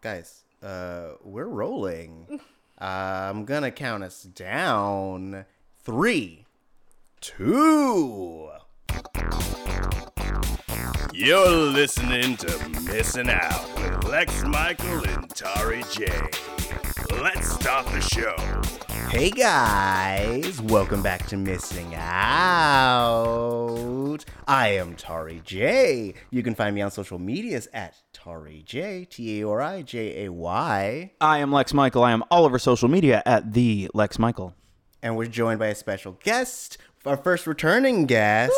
guys, uh, we're rolling. uh, I'm gonna count us down. Three, two. You're listening to Missing Out with Lex Michael and Tari J. Let's start the show. Hey guys, welcome back to Missing Out. I am Tari J. You can find me on social medias at Tari J, T A R I J A Y. I am Lex Michael. I am all over social media at the Lex Michael. And we're joined by a special guest, our first returning guest,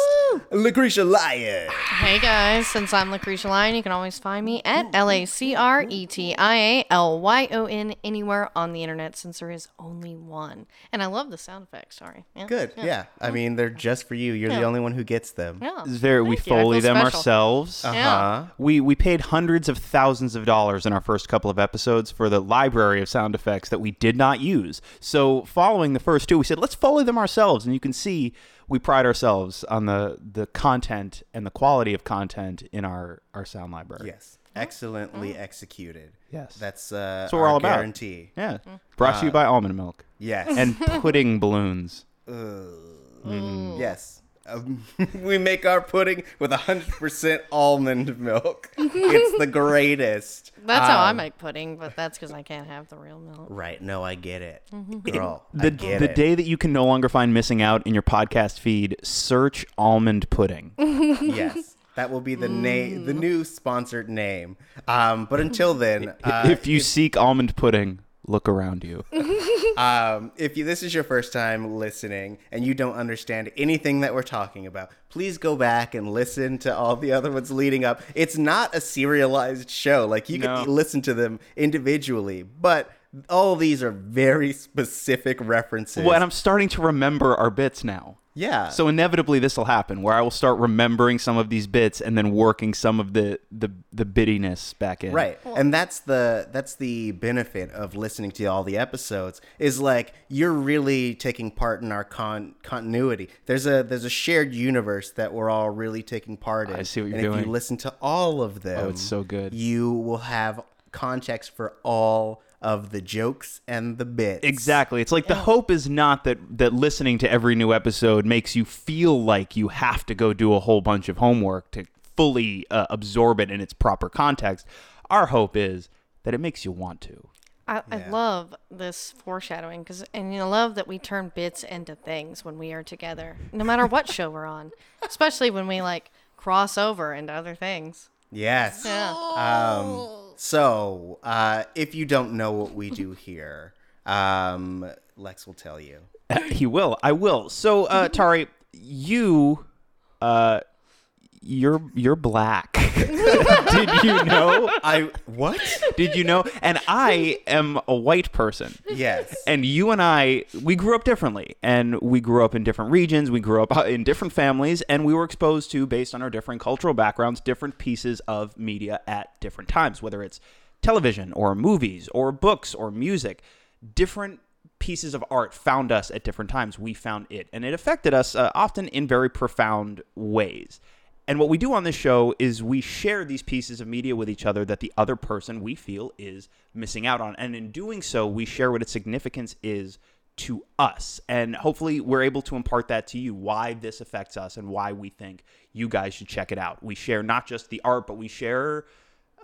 Lucretia Lyon. Hey guys, since I'm Lucretia Lyon, you can always find me at L A C R E T I A L Y O N anywhere on the internet since there is only one. And I love the sound effects, sorry. Yeah. Good, yeah. I mean, they're just for you. You're the only one who gets them. Yeah. It's very we Thank you. I foley them special. ourselves. Uh-huh. Yeah. We we paid hundreds of thousands of dollars in our first couple of episodes for the library of sound effects that we did not use. So following the first two, we said let's foley them ourselves, and you can see we pride ourselves on the the content and the quality of content in our our sound library. Yes, excellently mm-hmm. executed. Yes. That's uh, That's what we're all about. guarantee. Yeah. Mm-hmm. Brought to you uh, by almond milk Yes. and pudding balloons. Mm. Yes. Um, we make our pudding with 100% almond milk. it's the greatest. That's how I Um, make pudding, but that's because I can't have the real milk. Right. No, I get it. Mm-hmm. Girl, I The, get the it. day that you can no longer find missing out in your podcast feed, search almond pudding. yes. That will be the name, the new sponsored name. Um, but until then, uh, if you seek almond pudding, look around you. um, if you, this is your first time listening and you don't understand anything that we're talking about, please go back and listen to all the other ones leading up. It's not a serialized show; like you No. can listen to them individually, but all these are very specific references. well, and I'm starting to remember our bits now. Yeah. So inevitably this will happen where I will start remembering some of these bits and then working some of the the, the bittiness back in. Right. And that's the that's the benefit of listening to all the episodes is like you're really taking part in our con- continuity. There's a there's a shared universe that we're all really taking part in. I see what you're doing. and if you listen to all of them, Oh, it's so good. You will have context for all of the jokes and the bits. Exactly. It's like the hope is not that that listening to every new episode makes you feel like you have to go do a whole bunch of homework to fully uh, absorb it in its proper context. Our hope is that it makes you want to. I, I love this foreshadowing because, and I love that we turn bits into things when we are together, no matter what show we're on, especially when we like cross over into other things. Yes. Yeah. Um, so, uh, if you don't know what we do here, um, Lex will tell you. he will. I will. So, uh, Tari, you, uh, you're you're black. Did you know? I what? Did you know? And I am a white person. Yes. And you and I, we grew up differently, and we grew up in different regions. We grew up uh, in different families, and we were exposed to, based on our different cultural backgrounds, different pieces of media at different times, whether it's television or movies or books or music. Different pieces of art found us at different times. We found it, and it affected us uh, often in very profound ways. And what we do on this show is we share these pieces of media with each other that the other person we feel is missing out on. And in doing so, we share what its significance is to us. And hopefully, we're able to impart that to you why this affects us and why we think you guys should check it out. We share not just the art, but we share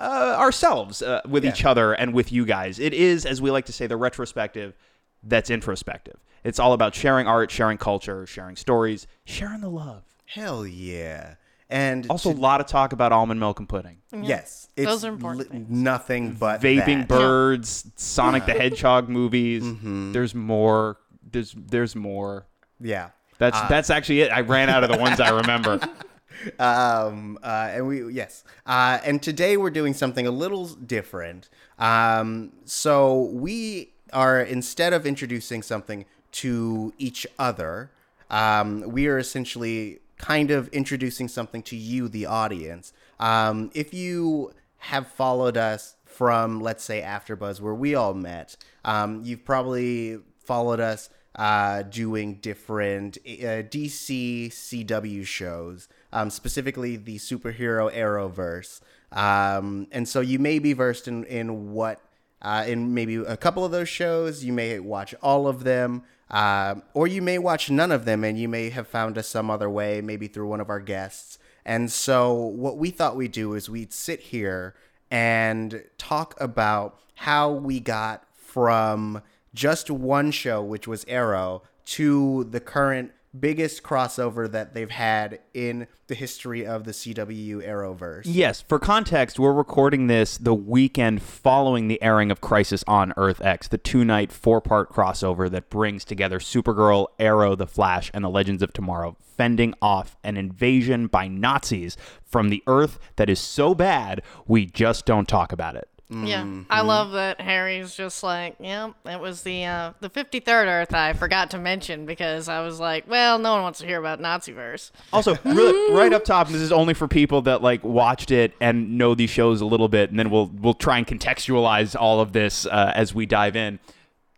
uh, ourselves uh, with each other and with you guys. It is, as we like to say, the retrospective that's introspective. It's all about sharing art, sharing culture, sharing stories, sharing the love. Hell yeah. And Also, to- a lot of talk about almond milk and pudding. yes, it's Those are important li- nothing but Vaping that. birds, Sonic the Hedgehog movies. Mm-hmm. There's more. There's there's more. Yeah. That's that's actually it. I ran out of the ones I remember. um, uh, and we yes, uh, and today we're doing something a little different. Um, so we are instead of introducing something to each other, um, we are essentially kind of introducing something to you, the audience. Um, if you have followed us from, let's say, AfterBuzz, where we all met, um, you've probably followed us uh, doing different uh, DC CW shows, um, specifically the superhero Arrowverse. Um, and so you may be versed in in what uh, in maybe a couple of those shows. You may watch all of them. Uh, or you may watch none of them and you may have found us some other way, maybe through one of our guests. And so, what we thought we'd do is we'd sit here and talk about how we got from just one show, which was Arrow, to the current biggest crossover that they've had in the history of the CW Arrowverse. Yes, for context, we're recording this the weekend following the airing of Crisis on Earth X, the two night, four part crossover that brings together Supergirl, Arrow, The Flash, and the Legends of Tomorrow, fending off an invasion by Nazis from the Earth that is so bad we just don't talk about it. Yeah, I love that Harry's just like, yeah, it was the uh, the 53rd Earth I forgot to mention because I was like, well, no one wants to hear about Naziverse. Also, really, right up top, this is only for people that like watched it and know these shows a little bit, and then we'll we'll try and contextualize all of this uh, as we dive in.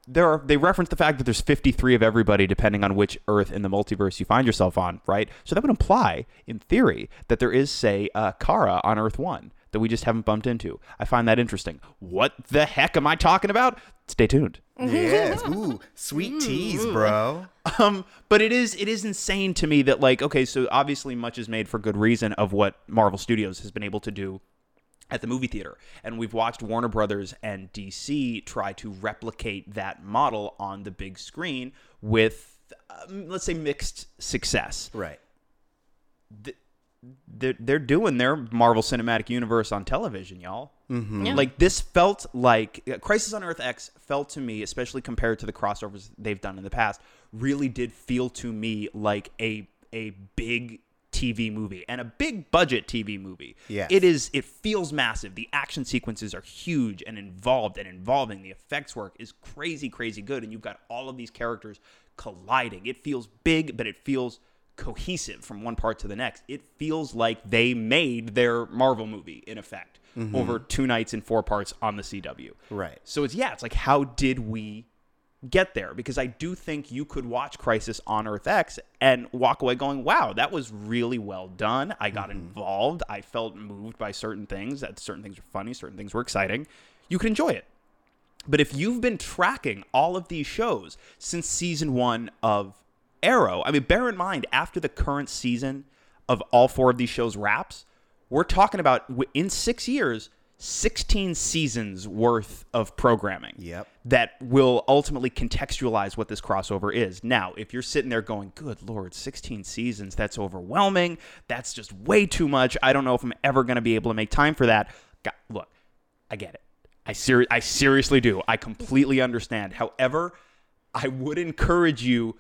There are they reference the fact that there's 53 of everybody depending on which Earth in the multiverse you find yourself on, right? So that would imply, in theory, that there is, say, uh, Kara on Earth One that we just haven't bumped into. I find that interesting. What the heck am I talking about? Stay tuned. Yes. Ooh, sweet tease, bro. Um, but it is it is insane to me that like okay, so obviously much is made for good reason of what Marvel Studios has been able to do at the movie theater, and we've watched Warner Brothers and DC try to replicate that model on the big screen with um, let's say mixed success. Right. They're, they're doing their Marvel Cinematic Universe on television, y'all. Yeah. Like this felt like uh, Crisis on Earth X felt to me, especially compared to the crossovers they've done in the past, really did feel to me like a a big TV movie and a big budget TV movie. Yes. It is it feels massive. The action sequences are huge and involved and involving. The effects work is crazy crazy good and you've got all of these characters colliding. It feels big but it feels cohesive from one part to the next. It feels like they made their Marvel movie in effect mm-hmm. over two nights and four parts on the CW. Right. So it's yeah, it's like how did we get there? Because I do think you could watch Crisis on Earth X and walk away going, "Wow, that was really well done. I got mm-hmm. involved. I felt moved by certain things. That certain things were funny, certain things were exciting. You could enjoy it." But if you've been tracking all of these shows since season one of Arrow, I mean, bear in mind, after the current season of all four of these shows wraps, we're talking about in six years, 16 seasons worth of programming Yep. that will ultimately contextualize what this crossover is. Now, if you're sitting there going, good lord, 16 seasons, that's overwhelming. That's just way too much. I don't know if I'm ever going to be able to make time for that. God, look, I get it. I, seri- I seriously do. I completely understand. However, I would encourage you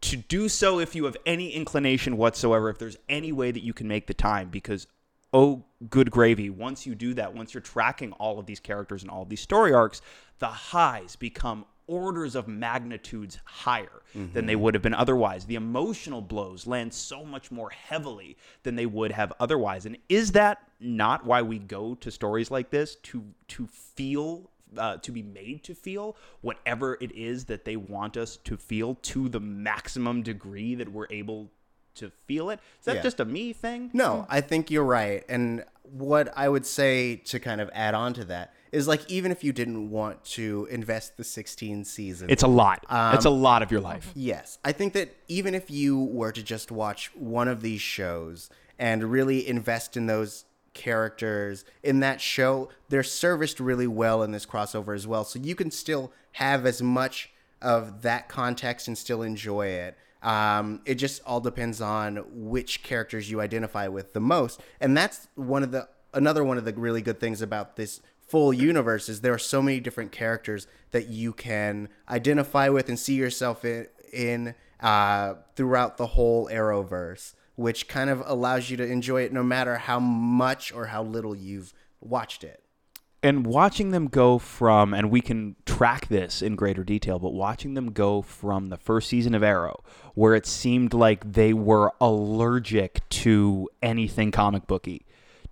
to do so if you have any inclination whatsoever, if there's any way that you can make the time, because oh, good gravy, once you do that, once you're tracking all of these characters and all of these story arcs, the highs become orders of magnitudes higher than they mm-hmm. would have been otherwise. The emotional blows land so much more heavily than they would have otherwise. And is that not why we go to stories like this to to feel uh, to be made to feel whatever it is that they want us to feel to the maximum degree that we're able to feel it. Is that Yeah. just a me thing? No, I think you're right. And what I would say to kind of add on to that is like even if you didn't want to invest the 16 seasons, It's a lot. it's a lot of your life. Yes. I think that even if you were to just watch one of these shows and really invest in those characters in that show, they're serviced really well in this crossover as well. So you can still have as much of that context and still enjoy it. Um, it just all depends on which characters you identify with the most. And that's one of the another one of the really good things about this full universe is there are so many different characters that you can identify with and see yourself in, in uh, throughout the whole Arrowverse, which kind of allows you to enjoy it no matter how much or how little you've watched it. and watching them go from and we can track this in greater detail but watching them go from the first season of arrow where it seemed like they were allergic to anything comic booky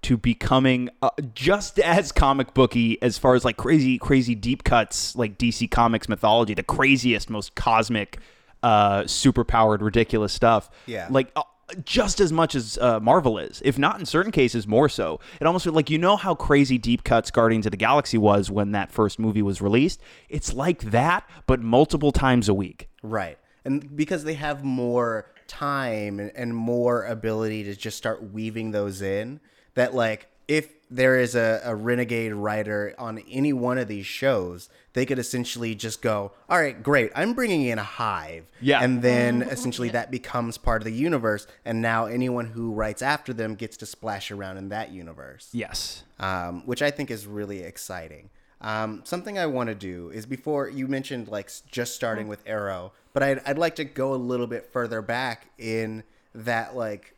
to becoming uh, just as comic booky as far as like crazy crazy deep cuts like dc comics mythology the craziest most cosmic uh super powered ridiculous stuff Yeah. like uh, just as much as uh, Marvel is, if not in certain cases more so. It almost like you know how crazy deep cuts Guardians of the Galaxy was when that first movie was released. It's like that, but multiple times a week. Right. And because they have more time and, and more ability to just start weaving those in, that like if there is a, a renegade writer on any one of these shows, they could essentially just go, all right, great, I'm bringing in a hive. Yeah. And then essentially that becomes part of the universe. And now anyone who writes after them gets to splash around in that universe Yes. um, which I think is really exciting. Um, something I want to do is before you mentioned like just starting with Arrow, but I'd, I'd like to go a little bit further back in that like s-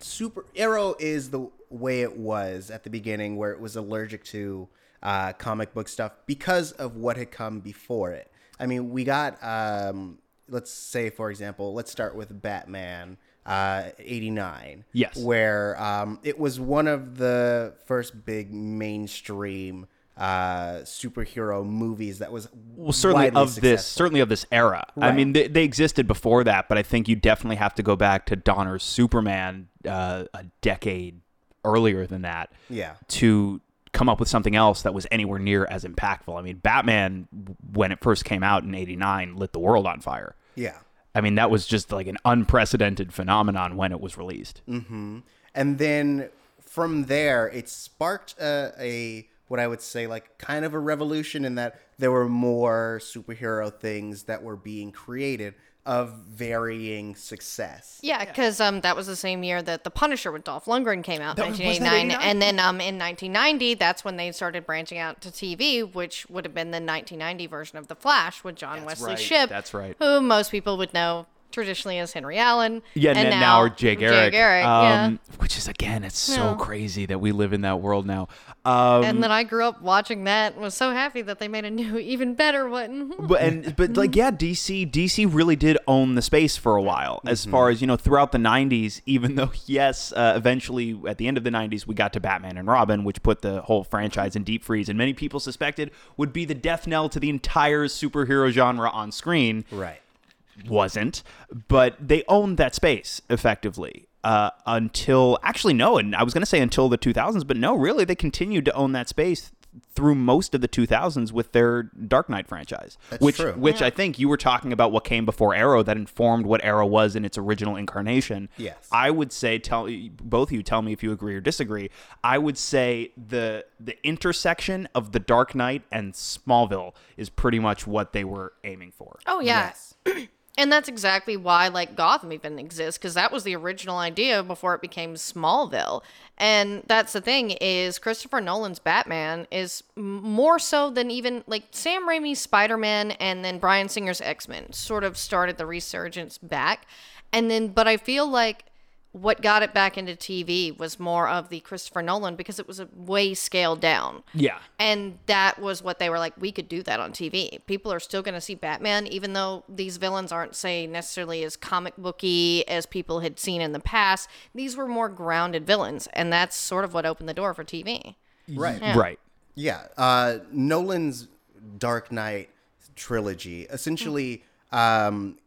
super Arrow is the way it was at the beginning where it was allergic to uh, comic book stuff because of what had come before it. I mean, we got um, let's say for example, let's start with Batman uh, 89 Yes. where um, it was one of the first big mainstream uh, superhero movies that was well certainly of this certainly of this era. I mean they, they existed before that but i think you definitely have to go back to donner's superman uh, a decade earlier than that Yeah. to come up with something else that was anywhere near as impactful. I mean batman when it first came out in 89 lit the world on fire. Yeah. i mean that was just like an unprecedented phenomenon when it was released. And then from there, it sparked a, a what I would say like kind of a revolution in that there were more superhero things that were being created of varying success. Yeah, because um, that was the same year that The Punisher with Dolph Lundgren came out, That was- was that 1989. And then um, in 1990, that's when they started branching out to TV, which would have been the 1990 version of The Flash with John Wesley right, Shipp. that's right. Who most people would know traditionally as Henry Allen. Yeah, and and now, Jay Garrick. Jay Garrick, yeah. um, Which is again, it's so Yeah. crazy that we live in that world now. Um, And then I grew up watching that and was so happy that they made a new, even better one. but and but like yeah, DC DC really did own the space for a while. As far as you know, throughout the '90s, even though yes, uh, eventually at the end of the '90s we got to Batman and Robin, which put the whole franchise in deep freeze, and many people suspected would be the death knell to the entire superhero genre on screen. Right. Wasn't, but they owned that space effectively uh, until actually no, and I was going to say until the 2000s, but no, really they continued to own that space through most of the 2000s with their Dark Knight franchise, That's which true. which I think you were talking about what came before Arrow that informed what Arrow was in its original incarnation. Yes. I would say tell both of you tell me if you agree or disagree. I would say the the intersection of the Dark Knight and Smallville is pretty much what they were aiming for. Oh, yeah. Yes. And that's exactly why like Gotham even exists because that was the original idea before it became Smallville. And that's the thing is Christopher Nolan's Batman is more so than even like Sam Raimi's Spider-Man and then Bryan Singer's X-Men sort of started the resurgence back. And then but I feel like what got it back into TV was more of the Christopher Nolan because it was a way scaled down. Yeah. And that was what they were like, we could do that on TV. People are still going to see Batman, even though these villains aren't, say, necessarily as comic booky as people had seen in the past. These were more grounded villains. And that's sort of what opened the door for TV. Right. Right. Yeah, uh, Nolan's Dark Knight trilogy essentially um,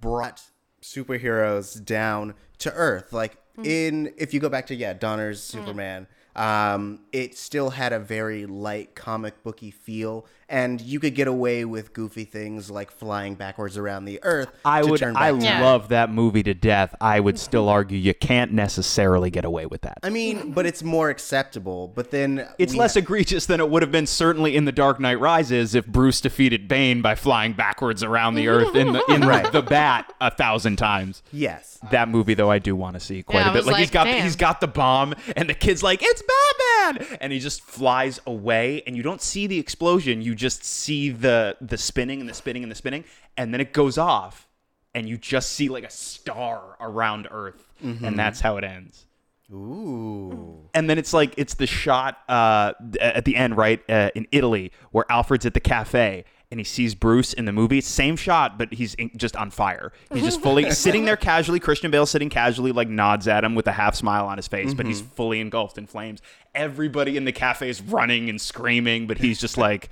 brought superheroes down to Earth. Like in, if you go back to yeah, Donner's Superman, um, it still had a very light comic booky feel, and you could get away with goofy things like flying backwards around the Earth. I to would. turn I back Yeah. love that movie to death. I would still argue you can't necessarily get away with that. I mean, but it's more acceptable. But then It's less ha- egregious than it would have been certainly in The Dark Knight Rises if Bruce defeated Bane by flying backwards around the Earth in the in Right. the bat a thousand times. yes. That movie, though, I do want to see quite Yeah, a I bit. was Like, he's like, got damn. he's got the bomb, and the kid's like, "It's Batman!" And he just flies away, and you don't see the explosion. You just see the the spinning and the spinning and the spinning, and then it goes off, and you just see like a star around Earth, and that's how it ends. Ooh. And then it's like it's the shot uh, at the end, right uh, in Italy, where Alfred's at the cafe and he sees Bruce in the movie. Same shot, but he's in, just on fire. He's just fully sitting there casually. Christian Bale sitting casually, like nods at him with a half smile on his face, but he's mm-hmm. fully engulfed in flames. Everybody in the cafe is running and screaming, but he's just like.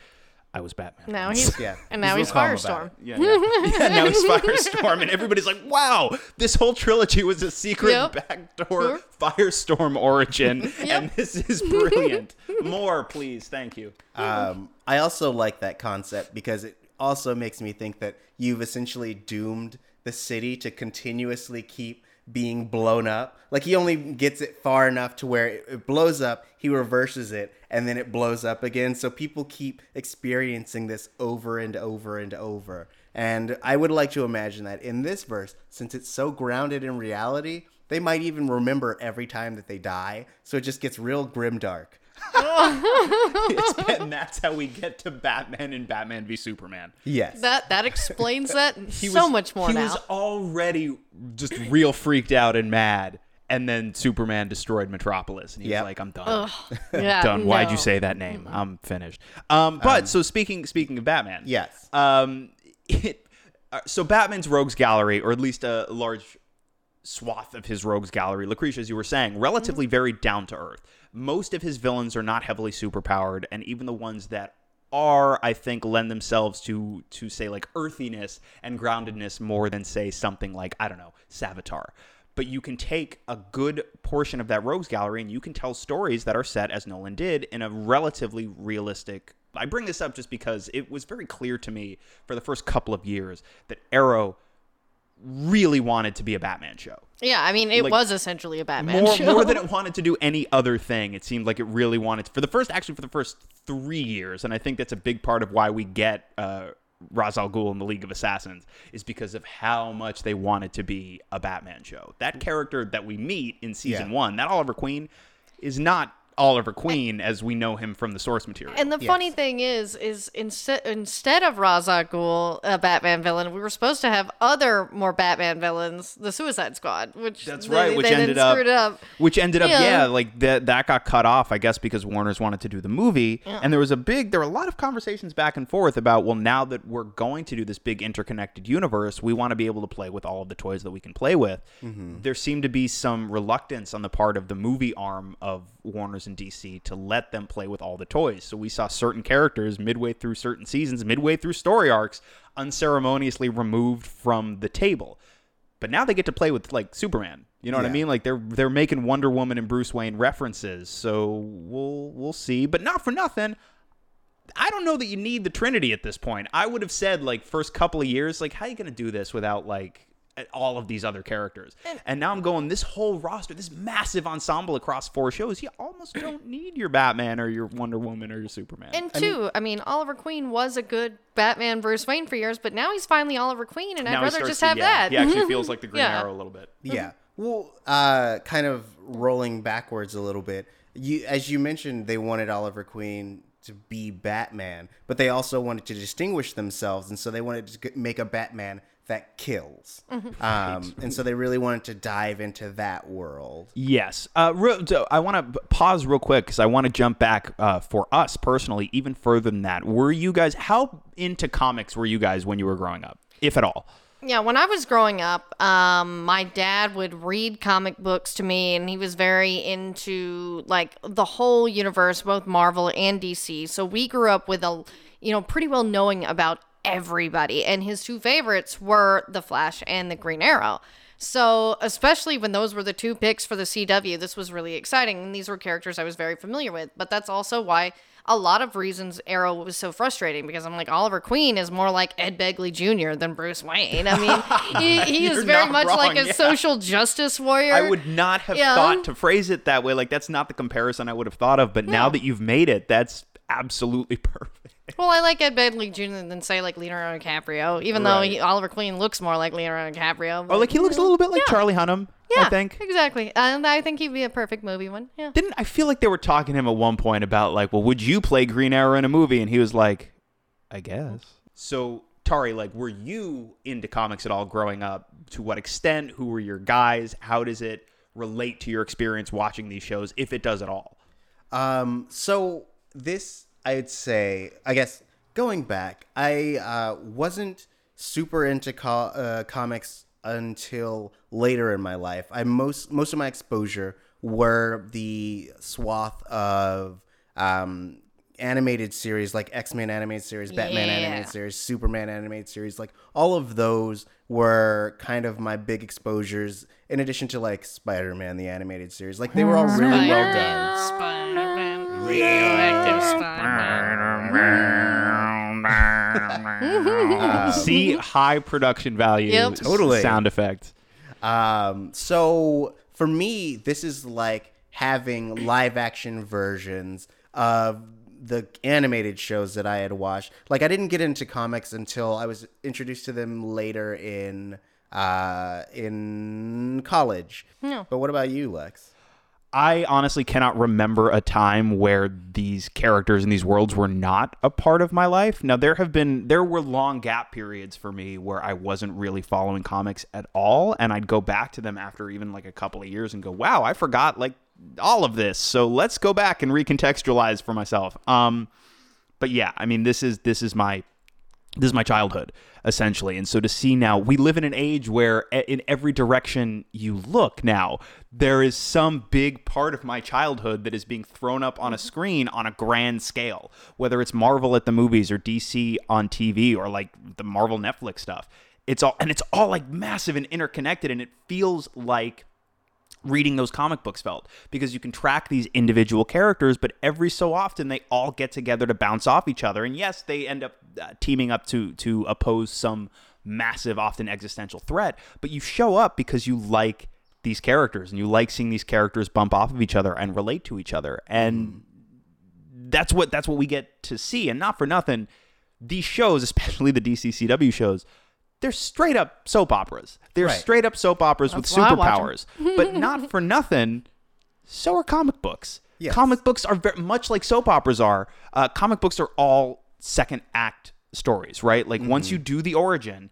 I was Batman. Now he's Yeah. and now He's he's, real calm about Firestorm. Yeah, yeah. yeah, now he's Firestorm, and everybody's like, "Wow, this whole trilogy was a secret Yep. backdoor Sure. Firestorm origin, and this is brilliant. More, please, thank you." Um, I also like that concept because it also makes me think that you've essentially doomed the city to continuously keep being blown up. Like he only gets it far enough to where it, it blows up, he reverses it, and then it blows up again. So people keep experiencing this over and over and over. And I would like to imagine that in this verse, since it's so grounded in reality, they might even remember every time that they die. So it just gets real grim dark. It's- and that's how we get to Batman and Batman v Superman. Yes. That that explains that He so was- much more He now. was already just real freaked out and mad, and then Superman destroyed Metropolis, and he's Yep. like, "I'm done." yeah, done. Why'd you say that name? I'm finished. Um, but so speaking speaking of Batman, Yes. Um, it, uh, so Batman's rogues gallery, or at least a large swath of his rogues gallery, Lucretia, as you were saying, relatively very down to earth. Most of his villains are not heavily superpowered, and even the ones that are, I think, lend themselves to to say like earthiness and groundedness more than say something like I don't know Savitar. But you can take a good portion of that rogues gallery and you can tell stories that are set as Nolan did in a relatively realistic. I bring this up just because it was very clear to me for the first couple of years that Arrow really wanted to be a Batman show. Yeah, I mean, it Like, was essentially a Batman More, show. more than it wanted to do any other thing. It seemed like it really wanted to, for the first, actually for the first three years, and I think that's a big part of why we get uh, Ra's al Ghul in the League of Assassins is because of how much they wanted to be a Batman show. That character that we meet in season Yeah. one, that Oliver Queen, is not Oliver Queen as we know him from the source material. And the Yes. funny thing is, is instead instead of Ra's al Ghul, a Batman villain, we were supposed to have other more Batman villains, the Suicide Squad, which That's they- right, which they ended up, up. which ended up, Yeah. yeah, like that that got cut off, I guess, because Warner's wanted to do the movie, and there was a big, there were a lot of conversations back and forth about, well, now that we're going to do this big interconnected universe, we want to be able to play with all of the toys that we can play with. Mm-hmm. There seemed to be some reluctance on the part of the movie arm of Warner's and DC to let them play with all the toys. So we saw certain characters midway through certain seasons, midway through story arcs, unceremoniously removed from the table but now they get to play with like Superman. You know what I mean? Like they're they're making Wonder Woman and Bruce Wayne references. So we'll we'll see. But not for nothing. I don't know that you need the Trinity at this point. I would have said like first couple of years, like how are you gonna do this without like all of these other characters? And now I'm going this whole roster, this massive ensemble across four shows. You almost don't need your Batman or your Wonder Woman or your Superman. And two, I mean, Oliver Queen was a good Batman Bruce Wayne for years, but now he's finally Oliver Queen, and I'd rather just to- have yeah, that. He actually feels like the Green Yeah. Arrow a little bit. Yeah. Well, uh, kind of rolling backwards a little bit. You, as you mentioned, they wanted Oliver Queen to be Batman, but they also wanted to distinguish themselves, and so they wanted to make a Batman that kills. Um, and so they really wanted to dive into that world. Yes. Uh, real, so I want to pause real quick because I want to jump back uh, for us personally, even further than that. Were you guys, how into comics were you guys when you were growing up, if at all? Yeah, when I was growing up, um, my dad would read comic books to me, and he was very into like the whole universe, both Marvel and DC. So we grew up with a, you know, pretty well knowing about everybody, and his two favorites were the Flash and the Green Arrow. So, especially when those were the two picks for the CW, this was really exciting. And these were characters I was very familiar with. But that's also why a lot of reasons Arrow was so frustrating because I'm like, Oliver Queen is more like Ed Begley Jr. than Bruce Wayne. I mean, he, he is very much like a yeah. social justice warrior. I would not have Yeah. thought to phrase it that way. Like, that's not the comparison I would have thought of. But now that you've made it, that's absolutely perfect. Well, I like Ed Begley Jr. than say like Leonardo DiCaprio, even though Right. he, Oliver Queen looks more like Leonardo DiCaprio. Or but- like, he looks a little bit like Charlie Hunnam, yeah, I think. exactly. And I think he'd be a perfect movie one. Yeah. Didn't I feel like they were talking to him at one point about like, well, would you play Green Arrow in a movie? And he was like, I guess. So Tari, like, were you into comics at all growing up? To what extent? Who were your guys? How does it relate to your experience watching these shows, if it does at all? Um, so this, I'd say, I guess going back, I uh, wasn't super into co- uh, comics until later in my life. I most most of my exposure were the swath of um, animated series like X-Men animated series, Batman Yeah. animated series, Superman animated series, like all of those were kind of my big exposures in addition to like Spider-Man the animated series. Like they were all really well done. Spider-Man, radioactive Spider-Man. See high production value Yep. Totally. sound effect. Um, so for me, this is like having live action versions of the animated shows that I had watched. Like I didn't get into comics until I was introduced to them later in uh in college. No. But what about you, Lex? I honestly cannot remember a time where these characters and these worlds were not a part of my life. Now there have been there were long gap periods for me where I wasn't really following comics at all and I'd go back to them after even like a couple of years and go, "Wow, I forgot like all of this." So let's go back and recontextualize for myself. Um but yeah, I mean this is this is my this is my childhood essentially. And so to see now we live in an age where in every direction you look now there is some big part of my childhood that is being thrown up on a mm-hmm. screen on a grand scale whether it's marvel at the movies or dc on tv or like the marvel netflix stuff. It's all and it's all like massive and interconnected and it feels like reading those comic books felt because you can track these individual characters but every so often they all get together to bounce off each other. And yes they end up uh, teaming up to to oppose some massive often existential threat but you show up because you like these characters and you like seeing these characters bump off of each other and relate to each other. And that's what that's what we get to see and not for nothing these shows especially the DCCW shows they're straight up soap operas they're Right. straight up soap operas with That's why I watch 'em. superpowers but not for nothing so are comic books Yes. comic books are very much like soap operas are uh, comic books are all second act stories right like once you do the origin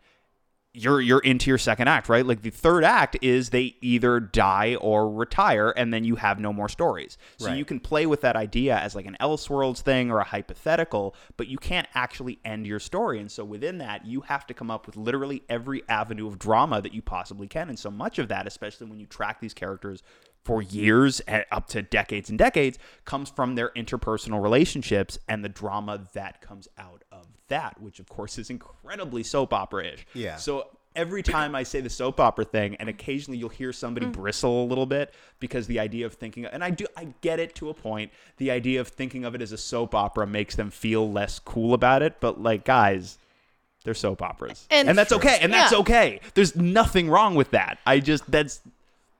you're you're into your second act, right? Like the third act is they either die or retire, and then you have no more stories. So Right. you can play with that idea as like an Elseworlds thing or a hypothetical, but you can't actually end your story. And so within that, you have to come up with literally every avenue of drama that you possibly can. And so much of that, especially when you track these characters for years and up to decades and decades, comes from their interpersonal relationships and the drama that comes out of that, which of course is incredibly soap opera-ish. Yeah. So every time I say the soap opera thing, and occasionally you'll hear somebody mm. bristle a little bit because the idea of thinking, and I do, I get it to a point. The idea of thinking of it as a soap opera makes them feel less cool about it. But like, guys, they're soap operas, And- and, that's okay, and that's okay. There's nothing wrong with that. I just that's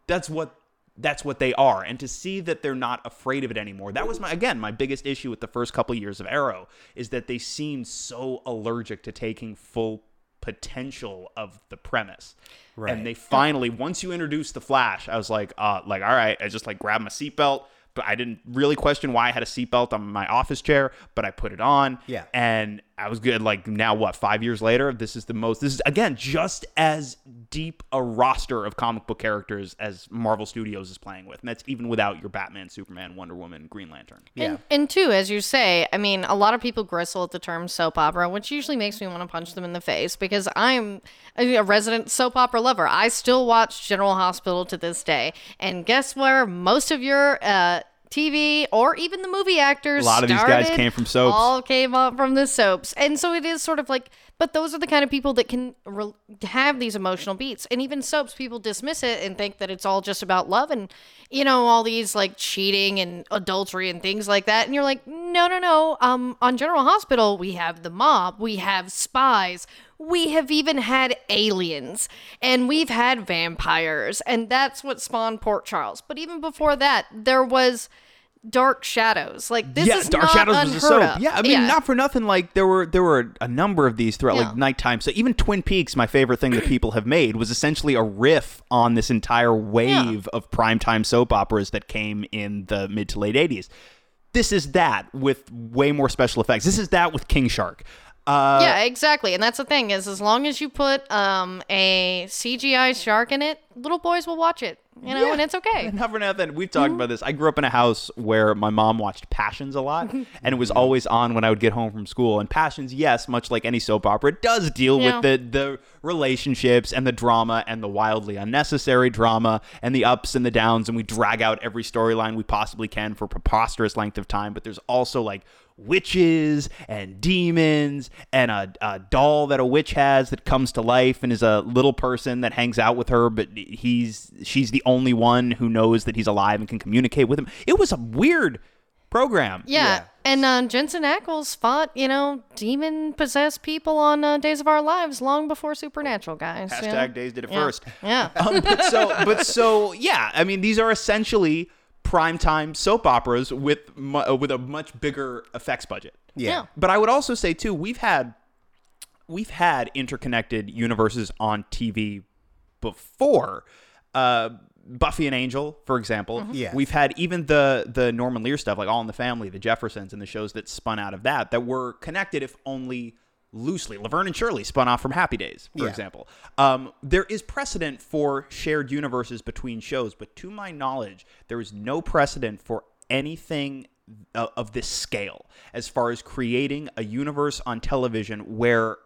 that's what that's what they are and to see that they're not afraid of it anymore that was my again my biggest issue with the first couple years of arrow is that they seemed so allergic to taking full potential of the premise Right. and they finally once you introduce the flash i was like uh like all right i just like grabbed my seatbelt but i didn't really question why i had a seatbelt on my office chair but i put it on Yeah. and I was good. Like now, what? Five years later, this is the most. This is again just as deep a roster of comic book characters as Marvel Studios is playing with, and that's even without your Batman, Superman, Wonder Woman, Green Lantern. Yeah. And, and two, as you say, I mean, a lot of people gristle at the term soap opera, which usually makes me want to punch them in the face because I'm a a resident soap opera lover. I still watch General Hospital to this day. And guess where most of your uh, TV or even the movie actors A lot of these guys came from soaps. All came up from the soaps. And so it is sort of like, but those are the kind of people that can re- have these emotional beats. And even soaps, people dismiss it and think that it's all just about love and, you know, all these like cheating and adultery and things like that. And you're like, no, no, no. Um, on General Hospital, we have the mob, we have spies, we have even had aliens, and we've had vampires. And that's what spawned Port Charles. But even before that, there was. Dark Shadows, like this yeah, is Dark not Shadows unheard was a soap. of. Yeah, I mean, not for nothing. Like there were there were a number of these throughout Yeah. like nighttime. So even Twin Peaks, my favorite thing that people have made, was essentially a riff on this entire wave of primetime soap operas that came in the mid to late '80s. This is that with way more special effects. This is that with King Shark. Uh, yeah, exactly. And that's the thing is, as long as you put um, a CGI shark in it, little boys will watch it. You know, and it's okay. Not for nothing. We've talked about this. I grew up in a house where my mom watched Passions a lot, and it was always on when I would get home from school. And Passions, yes, much like any soap opera, it does deal Yeah. with the the relationships and the drama and the wildly unnecessary drama and the ups and the downs. And we drag out every storyline we possibly can for preposterous length of time. But there's also like witches and demons and a, a doll that a witch has that comes to life and is a little person that hangs out with her but he's she's the only one who knows that he's alive and can communicate with him it was a weird program Yeah. Yeah. And uh, Jensen Ackles fought, you know, demon possessed people on uh, Days of Our Lives long before Supernatural, guys. you know? days did it Yeah. first Yeah. um, but so but so yeah i mean these are essentially primetime soap operas with mu- uh, with a much bigger effects budget Yeah. Yeah. but i would also say too we've had we've had interconnected universes on tv before uh Buffy and Angel, for example. Yes. We've had even the the Norman Lear stuff, like All in the Family, the Jeffersons, and the shows that spun out of that, that were connected, if only loosely. Laverne and Shirley spun off from Happy Days, for Yeah. example. Um, there is precedent for shared universes between shows, but to my knowledge, there is no precedent for anything of, of this scale as far as creating a universe on television where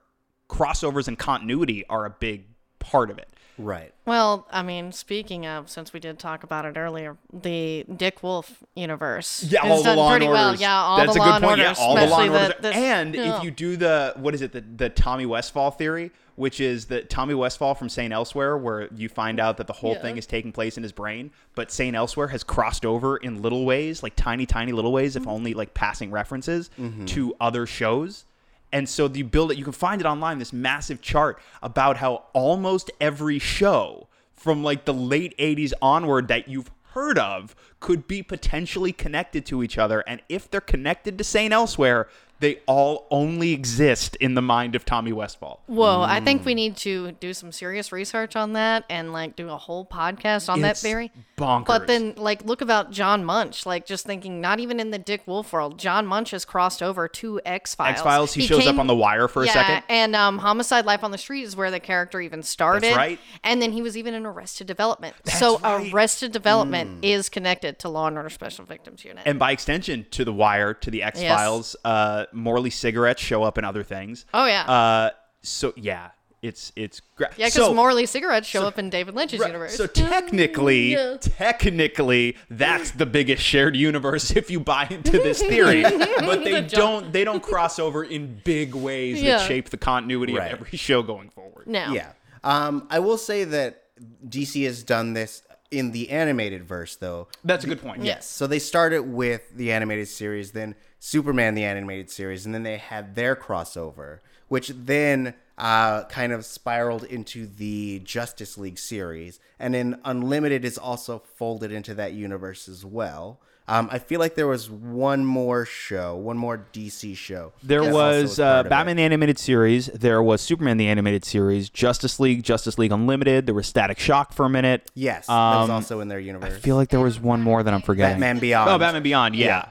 crossovers and continuity are a big part of it. Right. Well, I mean, speaking of, since we did talk about it earlier, the Dick Wolf universe. Yeah, all the law pretty and well. orders. Yeah, all That's the a law good and point. orders, yeah, all the law and orders. the- the- and yeah. if you do the what is it, the, the Tommy Westphall theory, which is that Tommy Westphall from Saint Elsewhere, where you find out that the whole Yeah. thing is taking place in his brain, but Saint Elsewhere has crossed over in little ways, like tiny, tiny little ways, Mm-hmm. if only like passing references to other shows. And so you build it, you can find it online, this massive chart about how almost every show from like the late 80s onward that you've heard of could be potentially connected to each other. And if they're connected to St. Elsewhere, they all only exist in the mind of Tommy Westphall. Whoa, I think Mm. we need to do some serious research on that and like do a whole podcast on that It's theory. bonkers. But then, like, look about John Munch. Like, just thinking, not even in the Dick Wolf world, John Munch has crossed over to X Files. X Files, he, shows up on The Wire for a yeah, second. and um, Homicide: Life on the Street is where the character even started. That's right. And then he was even in Arrested Development. so right. Arrested Development is connected to Law and Order Special Victims Unit. And by extension, to The Wire, to the X Files, uh, Morley cigarettes show up in other things. Oh, yeah. Uh, so yeah, it's it's great. yeah, because so, Morley cigarettes show up in David Lynch's universe. So technically, Yeah. technically, that's the biggest shared universe if you buy into this theory. but they don't they don't cross over in big ways Yeah. that shape the continuity Right. of every show going forward. no. Yeah. Um, I will say that DC has done this in the animated verse, though. That's a good point. Yes. So they started with the animated series, then Superman the animated series, and then they had their crossover, which then uh, kind of spiraled into the Justice League series, and then Unlimited is also folded into that universe as well. Um, I feel like there was one more show, one more DC show. There also was uh. Batman the Animated Series. There was Superman the Animated Series. Justice League, Justice League Unlimited. There was Static Shock for a minute. Yes, that was Um, also in their universe. I feel like there was one more that I'm forgetting. Batman Beyond. Oh, Batman Beyond. Yeah. Yeah.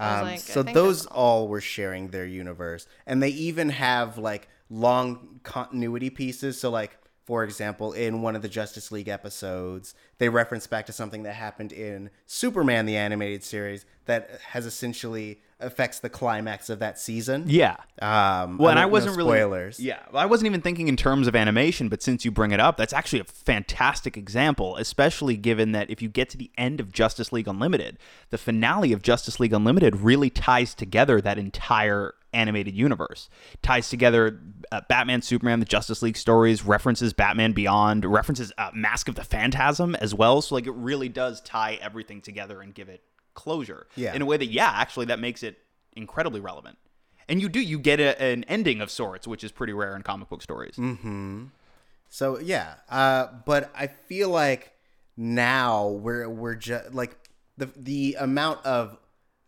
Um, like, so those all were sharing their universe, and they even have like long continuity pieces. So, like for example, in one of the Justice League episodes, they reference back to something that happened in Superman the animated series that has essentially affects the climax of that season. Yeah. Um, Well, and I won't- no wasn't really spoilers. Yeah, well, I wasn't even thinking in terms of animation, but since you bring it up, that's actually a fantastic example, especially given that if you get to the end of Justice League Unlimited, the finale of Justice League Unlimited really ties together that entire animated universe. Ties together uh, Batman, Superman, the Justice League stories, references Batman Beyond, references uh, Mask of the Phantasm as well. So like it really does tie everything together and give it closure Yeah. in a way that yeah, actually that makes it incredibly relevant. And you do you get a, an ending of sorts, which is pretty rare in comic book stories. mm-hmm. So yeah, uh, but I feel like now we're we're just like the the amount of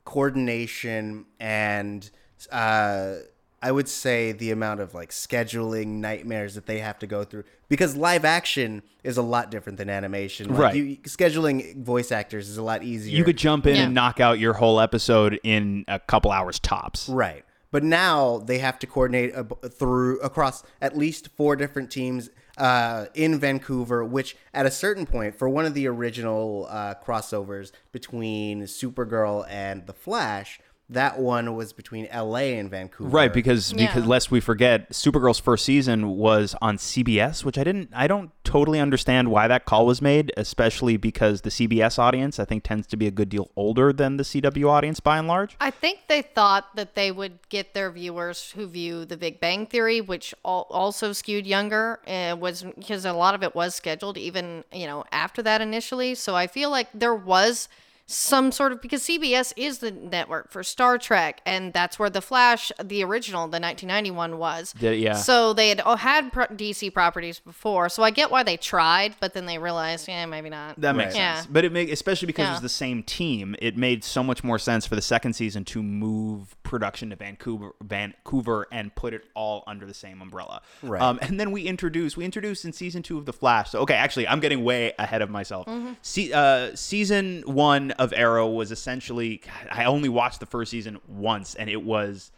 coordination and uh, I would say the amount of like scheduling nightmares that they have to go through because live action is a lot different than animation. Like, Right. You, scheduling voice actors is a lot easier. You could jump in Yeah. and knock out your whole episode in a couple hours tops. Right. But now they have to coordinate ab- through across at least four different teams uh, in Vancouver, which at a certain point, for one of the original uh, crossovers between Supergirl and The Flash, that one was between L.A. and Vancouver. Right, because because lest we forget, Supergirl's first season was on CBS, which I didn't I don't totally understand why that call was made, especially because the CBS audience I think tends to be a good deal older than the CW audience by and large. I think they thought that they would get their viewers who view The Big Bang Theory, which also skewed younger, uh, was because a lot of it was scheduled even you know after that initially. So I feel like there was some sort of because CBS is the network for Star Trek, and that's where the Flash, the original, the 1991 was. The- yeah. So they had oh, had pro- DC properties before, so I get why they tried, but then they realized, yeah, maybe not. That makes Right. Yeah. sense. But it made especially because it was the same team, it made so much more sense for the second season to move production to Vancouver Vancouver and put it all under the same umbrella. Right. Um, and then we introduced we introduced in season two of The Flash. So okay, actually I'm getting way ahead of myself. Se- uh, season one of Arrow was essentially God, I only watched the first season once and it was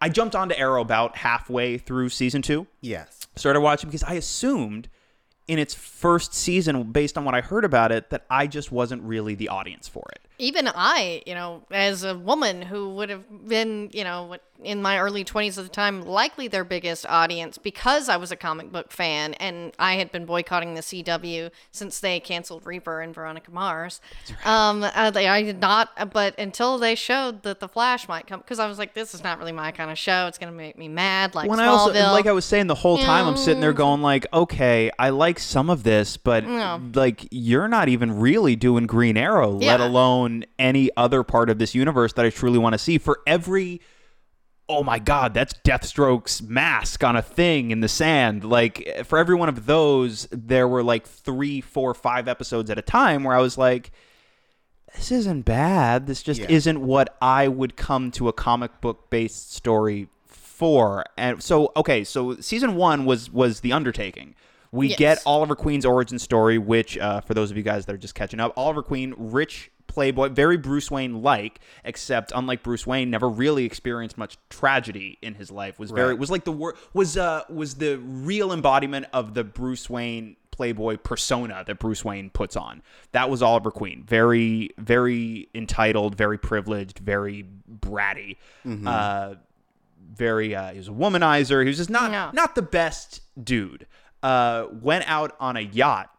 I jumped onto Arrow about halfway through season two Yes. started watching because I assumed in its first season, based on what I heard about it, that I just wasn't really the audience for it. Even I, you know, as a woman who would have been, you know, in my early 20s at the time, likely their biggest audience because I was a comic book fan and I had been boycotting the CW since they canceled Reaper and Veronica Mars. Um, uh, I did not, but until they showed that The Flash might come, because I was like, this is not really my kind of show. It's going to make me mad, like When. I also, like I was saying the whole time, I'm sitting there going like, okay, I like some of this, but like you're not even really doing Green Arrow, let Yeah. Alone any other part of this universe that I truly want to see. For every oh my god that's deathstroke's mask on a thing in the sand like for every one of those there were like three four five episodes at a time where i was like this isn't bad this just Yeah. isn't what i would come to a comic book based story for and so okay so season one was was the undertaking we Yes. get oliver queen's origin story which uh, for those of you guys that are just catching up oliver queen rich playboy very bruce wayne like except unlike bruce wayne never really experienced much tragedy in his life. Was very Right. was like the wor- was uh was the real embodiment of the bruce wayne playboy persona that bruce wayne puts on. That was oliver queen. Very very entitled very privileged very bratty. Uh very uh he was a womanizer. He was just not Yeah. not the best dude. Uh went out on a yacht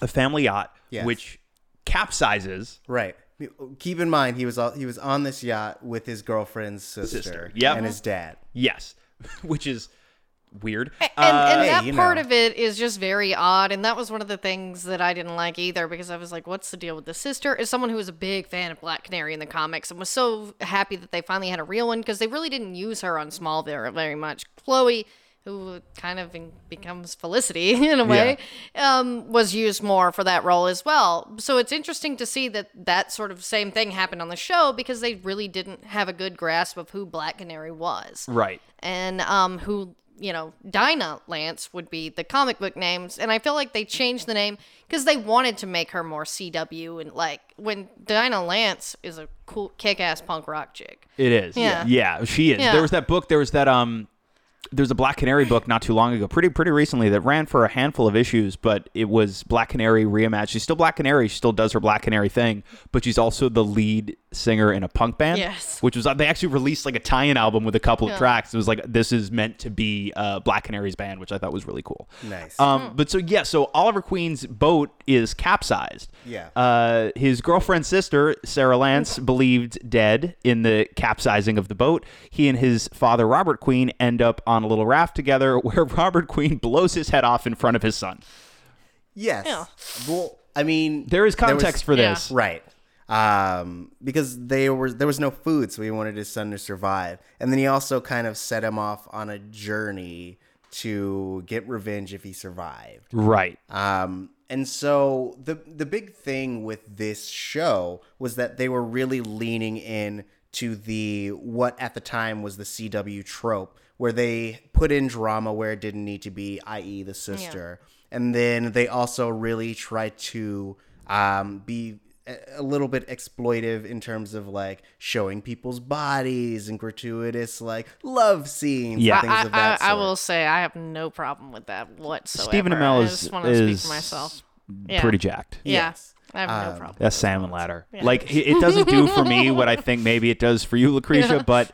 a family yacht Yes. which capsizes Right. Keep in mind he was all, he was on this yacht with his girlfriend's sister, Sister. Yep. and his dad. yes which is weird and, Uh, and hey, that you part know. of it is just very odd and that was one of the things that i didn't like either because i was like what's the deal with the sister as someone who was a big fan of black canary in the comics and was so happy that they finally had a real one because they really didn't use her on smallville very much chloe who kind of in- becomes felicity in a way um, was used more for that role as well so it's interesting to see that that sort of same thing happened on the show because they really didn't have a good grasp of who black canary was right and um, who you know Dinah Lance would be the comic book names, and I feel like they changed the name because they wanted to make her more CW and like when Dinah Lance is a cool kick-ass punk rock chick. It is. Yeah. Yeah, she is. Yeah. There was that book, there was that um there's a Black Canary book not too long ago, pretty pretty recently that ran for a handful of issues, but it was Black Canary reimagined. She's still Black Canary, she still does her Black Canary thing, but she's also the lead singer in a punk band. Yes. Which was they actually released like a tie-in album with a couple of tracks. It was like this is meant to be uh, Black Canary's band, which I thought was really cool. Nice. Um, but so yeah, so Oliver Queen's boat is capsized. Yeah. Uh, his girlfriend's sister, Sara Lance, believed dead in the capsizing of the boat. He and his father, Robert Queen, end up on a little raft together where Robert Queen blows his head off in front of his son. yes. Yeah. Well, I mean, There is was- context for Yeah. this. Right. Um, because they were there was no food, so he wanted his son to survive, and then he also kind of set him off on a journey to get revenge if he survived. Right. Um, and so the the big thing with this show was that they were really leaning in to the what at the time was the CW trope, where they put in drama where it didn't need to be, i.e., the sister, and then they also really tried to um, be a- a little bit exploitive in terms of like showing people's bodies and gratuitous like love scenes Yeah. and things I, of that I, I will say I have no problem with that whatsoever. Stephen Amell I is, just want to speak is for myself. Yeah. pretty jacked. Yeah. Yes. I have no Um, problem. That's salmon ladder. Like it it doesn't do for me what I think maybe it does for you, Lucretia, but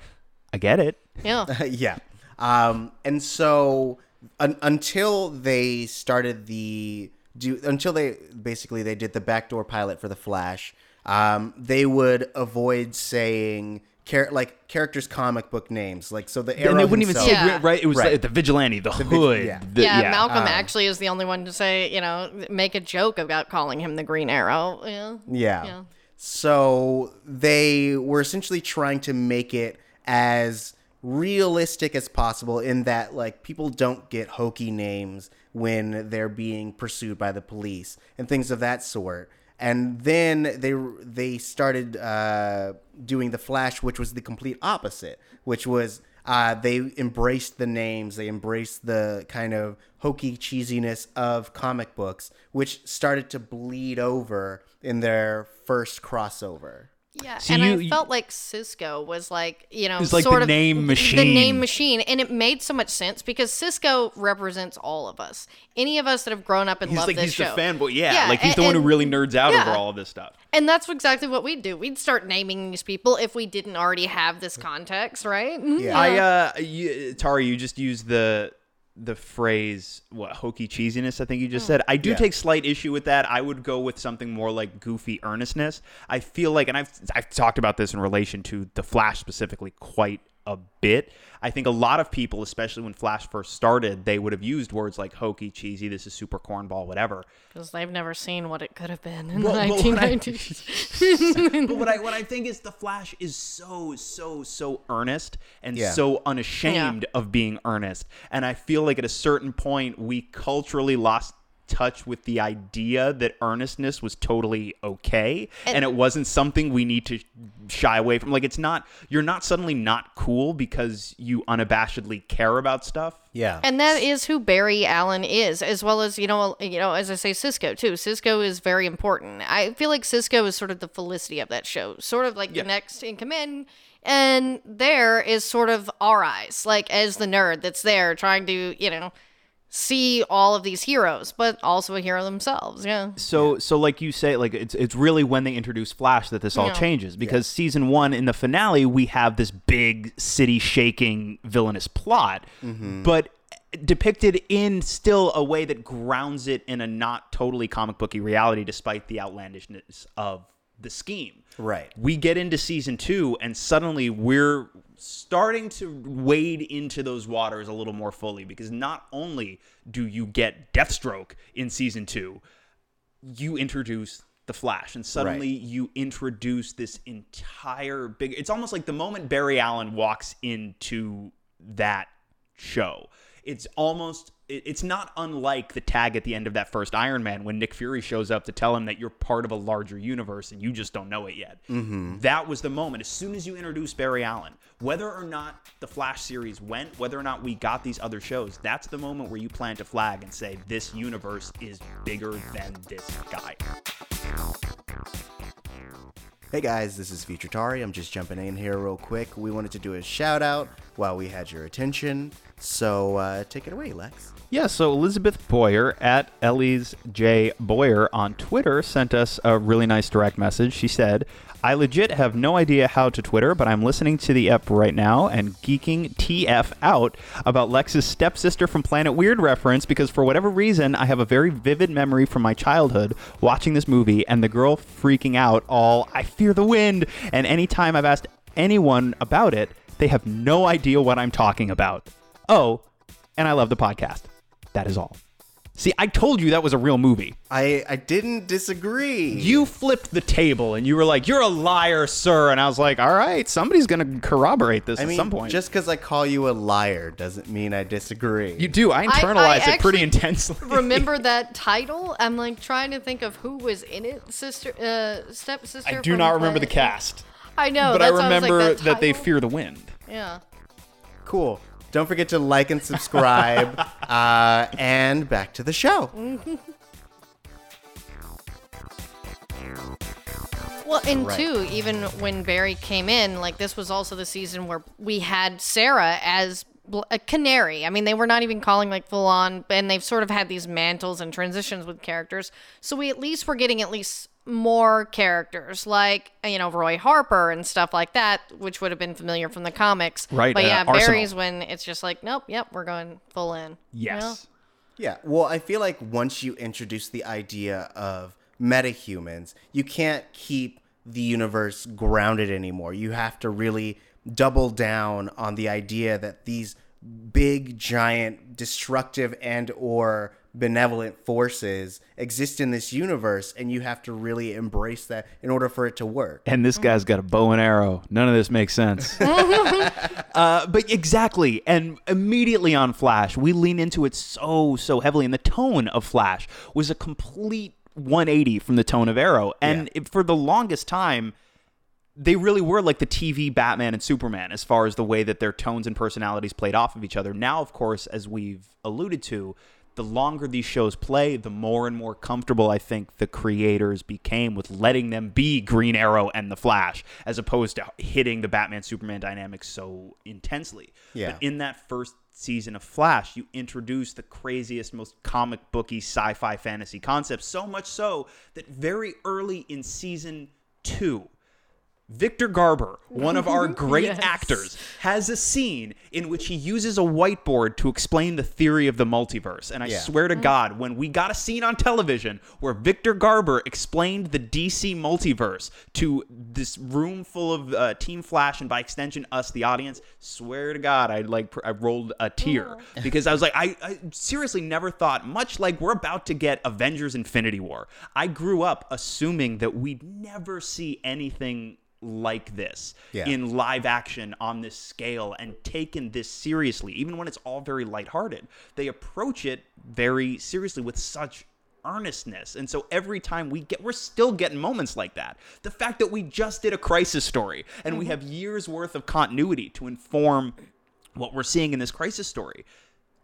I get it. Yeah. yeah. Um, and so un- until they started the do until they basically they did the backdoor pilot for the Flash, um, they would avoid saying char- like characters' comic book names. Like so, the Arrow and they wouldn't even say Yeah. right. It was Right. like the vigilante, the, vig- hood. yeah. the- yeah, Malcolm um, actually is the only one to say, you know, make a joke about calling him the Green Arrow. Yeah. Yeah. Yeah. So they were essentially trying to make it as realistic as possible in that like people don't get hokey names when they're being pursued by the police and things of that sort. And then they they started uh, doing the Flash, which was the complete opposite, which was uh, they embraced the names, they embraced the kind of hokey cheesiness of comic books, which started to bleed over in their first crossover. Yeah, So and you- I felt like Cisco was like, you know, It's like the sort of name The machine. name machine, and it made so much sense because Cisco represents all of us. Any of us that have grown up and He's loved like this he's show. the fanboy. Yeah, Yeah, like he's and- the one who really nerds out yeah. over all of this stuff. And that's exactly what we'd do. We'd start naming these people if we didn't already have this context, right? Mhm. Yeah. I uh, you, Tari, you just used the the phrase what hokey cheesiness. I think you just mm. said. I do Yeah. take slight issue with that. I would go with something more like goofy earnestness. I feel like, and I've I've talked about this in relation to the Flash specifically quite a bit. I think a lot of people, especially when Flash first started, they would have used words like hokey, cheesy, this is super cornball, whatever. Because they've never seen what it could have been in Well, the well, what I- 1990s. but what I what I think is the Flash is so so so earnest and Yeah. so unashamed of being earnest, and I feel like at a certain point we culturally lost touch with the idea that earnestness was totally okay and, it wasn't something we need to shy away from like it's not you're not suddenly not cool because you unabashedly care about stuff Yeah. And that is who Barry Allen is, as well as you know, you know, as I say, Cisco too. Cisco is very important. I feel like Cisco is sort of the Felicity of that show, sort of like the next in command. And there is sort of our eyes, like as the nerd that's there trying to, you know, see all of these heroes, but also a hero themselves. Yeah. So so like you say, like it's it's really when they introduce Flash that this all Yeah. changes because season one in the finale we have this big city shaking villainous plot, mm-hmm. but depicted in still a way that grounds it in a not totally comic booky reality, despite the outlandishness of the scheme. Right. We get into season two, and suddenly we're starting to wade into those waters a little more fully because not only do you get Deathstroke in season two, you introduce the Flash, and suddenly you introduce this entire big. It's almost like the moment Barry Allen walks into that show. It's almost it's not unlike the tag at the end of that first Iron Man when Nick Fury shows up to tell him that you're part of a larger universe and you just don't know it yet. That was the moment. As soon as you introduce Barry Allen, whether or not the Flash series went, whether or not we got these other shows, that's the moment where you plant a flag and say this universe is bigger than this guy. Hey guys, this is Future Tari. I'm just jumping in here real quick. We wanted to do a shout out while we had your attention. So uh, take it away, Lex. Yeah, so Elizabeth Boyer at Ellie's J Boyer on Twitter sent us a really nice direct message. She said, I legit have no idea how to Twitter, but I'm listening to the ep right now and geeking TF out about Lex's stepsister from Planet Weird reference because for whatever reason, I have a very vivid memory from my childhood watching this movie and the girl freaking out all, I fear the wind. And anytime I've asked anyone about it, they have no idea what I'm talking about. Oh, and I love the podcast. That is all. See, I told you that was a real movie. I I didn't disagree. You flipped the table and you were like, "You're a liar, sir." And I was like, "All right, somebody's gonna corroborate this I at mean, some point." just because I call you a liar doesn't mean I disagree. you do. I I internalize it pretty intensely. Remember that title? I'm like trying to think of who was in it. Sister, uh, stepsister. I do from not remember the cast, I know, but I that's why like, remember that that they fear the wind. Yeah. cool. Don't forget to like and subscribe. uh, and back to the show. Well, and Right. two, even when Barry came in, like this was also the season where we had Sara as bl- a canary. I mean, they were not even calling like full on, and they've sort of had these mantles and transitions with characters. So we at least were getting at least more characters like you know Roy Harper and stuff like that, which would have been familiar from the comics. Right, But uh, yeah, Arsenal. Barry's when it's just like, nope, yep, we're going full in. you know? Yes. Yeah, well, I feel like once you introduce the idea of metahumans, you can't keep the universe grounded anymore. You have to really double down on the idea that these big, giant, destructive and or benevolent forces exist in this universe and you have to really embrace that in order for it to work. and this guy's got a bow and arrow. None of this makes sense. uh, but exactly, and immediately on Flash, we lean into it so so heavily, and the tone of Flash was a complete 180 from the tone of Arrow, and Yeah. it, for the longest time. They really were like the TV Batman and Superman as far as the way that their tones and personalities played off of each other. Now, of course, as we've alluded to, the longer these shows play, the more and more comfortable I think the creators became with letting them be Green Arrow and the Flash, as opposed to hitting the Batman Superman dynamic so intensely. Yeah. But in that first season of Flash, you introduce the craziest, most comic booky sci fi fantasy concepts, so much so that very early in season two, Victor Garber, one of our great Yes. actors, has a scene in which he uses a whiteboard to explain the theory of the multiverse. And I Yeah. swear to God, when we got a scene on television where Victor Garber explained the DC multiverse to this room full of uh, Team Flash and by extension us, the audience, swear to God, I like I rolled a tear because I was like, I, I seriously never thought, much like we're about to get Avengers: Infinity War. I grew up assuming that we'd never see anything like this Yeah. in live action on this scale and taken this seriously, even when it's all very lighthearted. They approach it very seriously with such earnestness. And so every time we get, we're still getting moments like that. The fact that we just did a crisis story and we have years worth of continuity to inform what we're seeing in this crisis story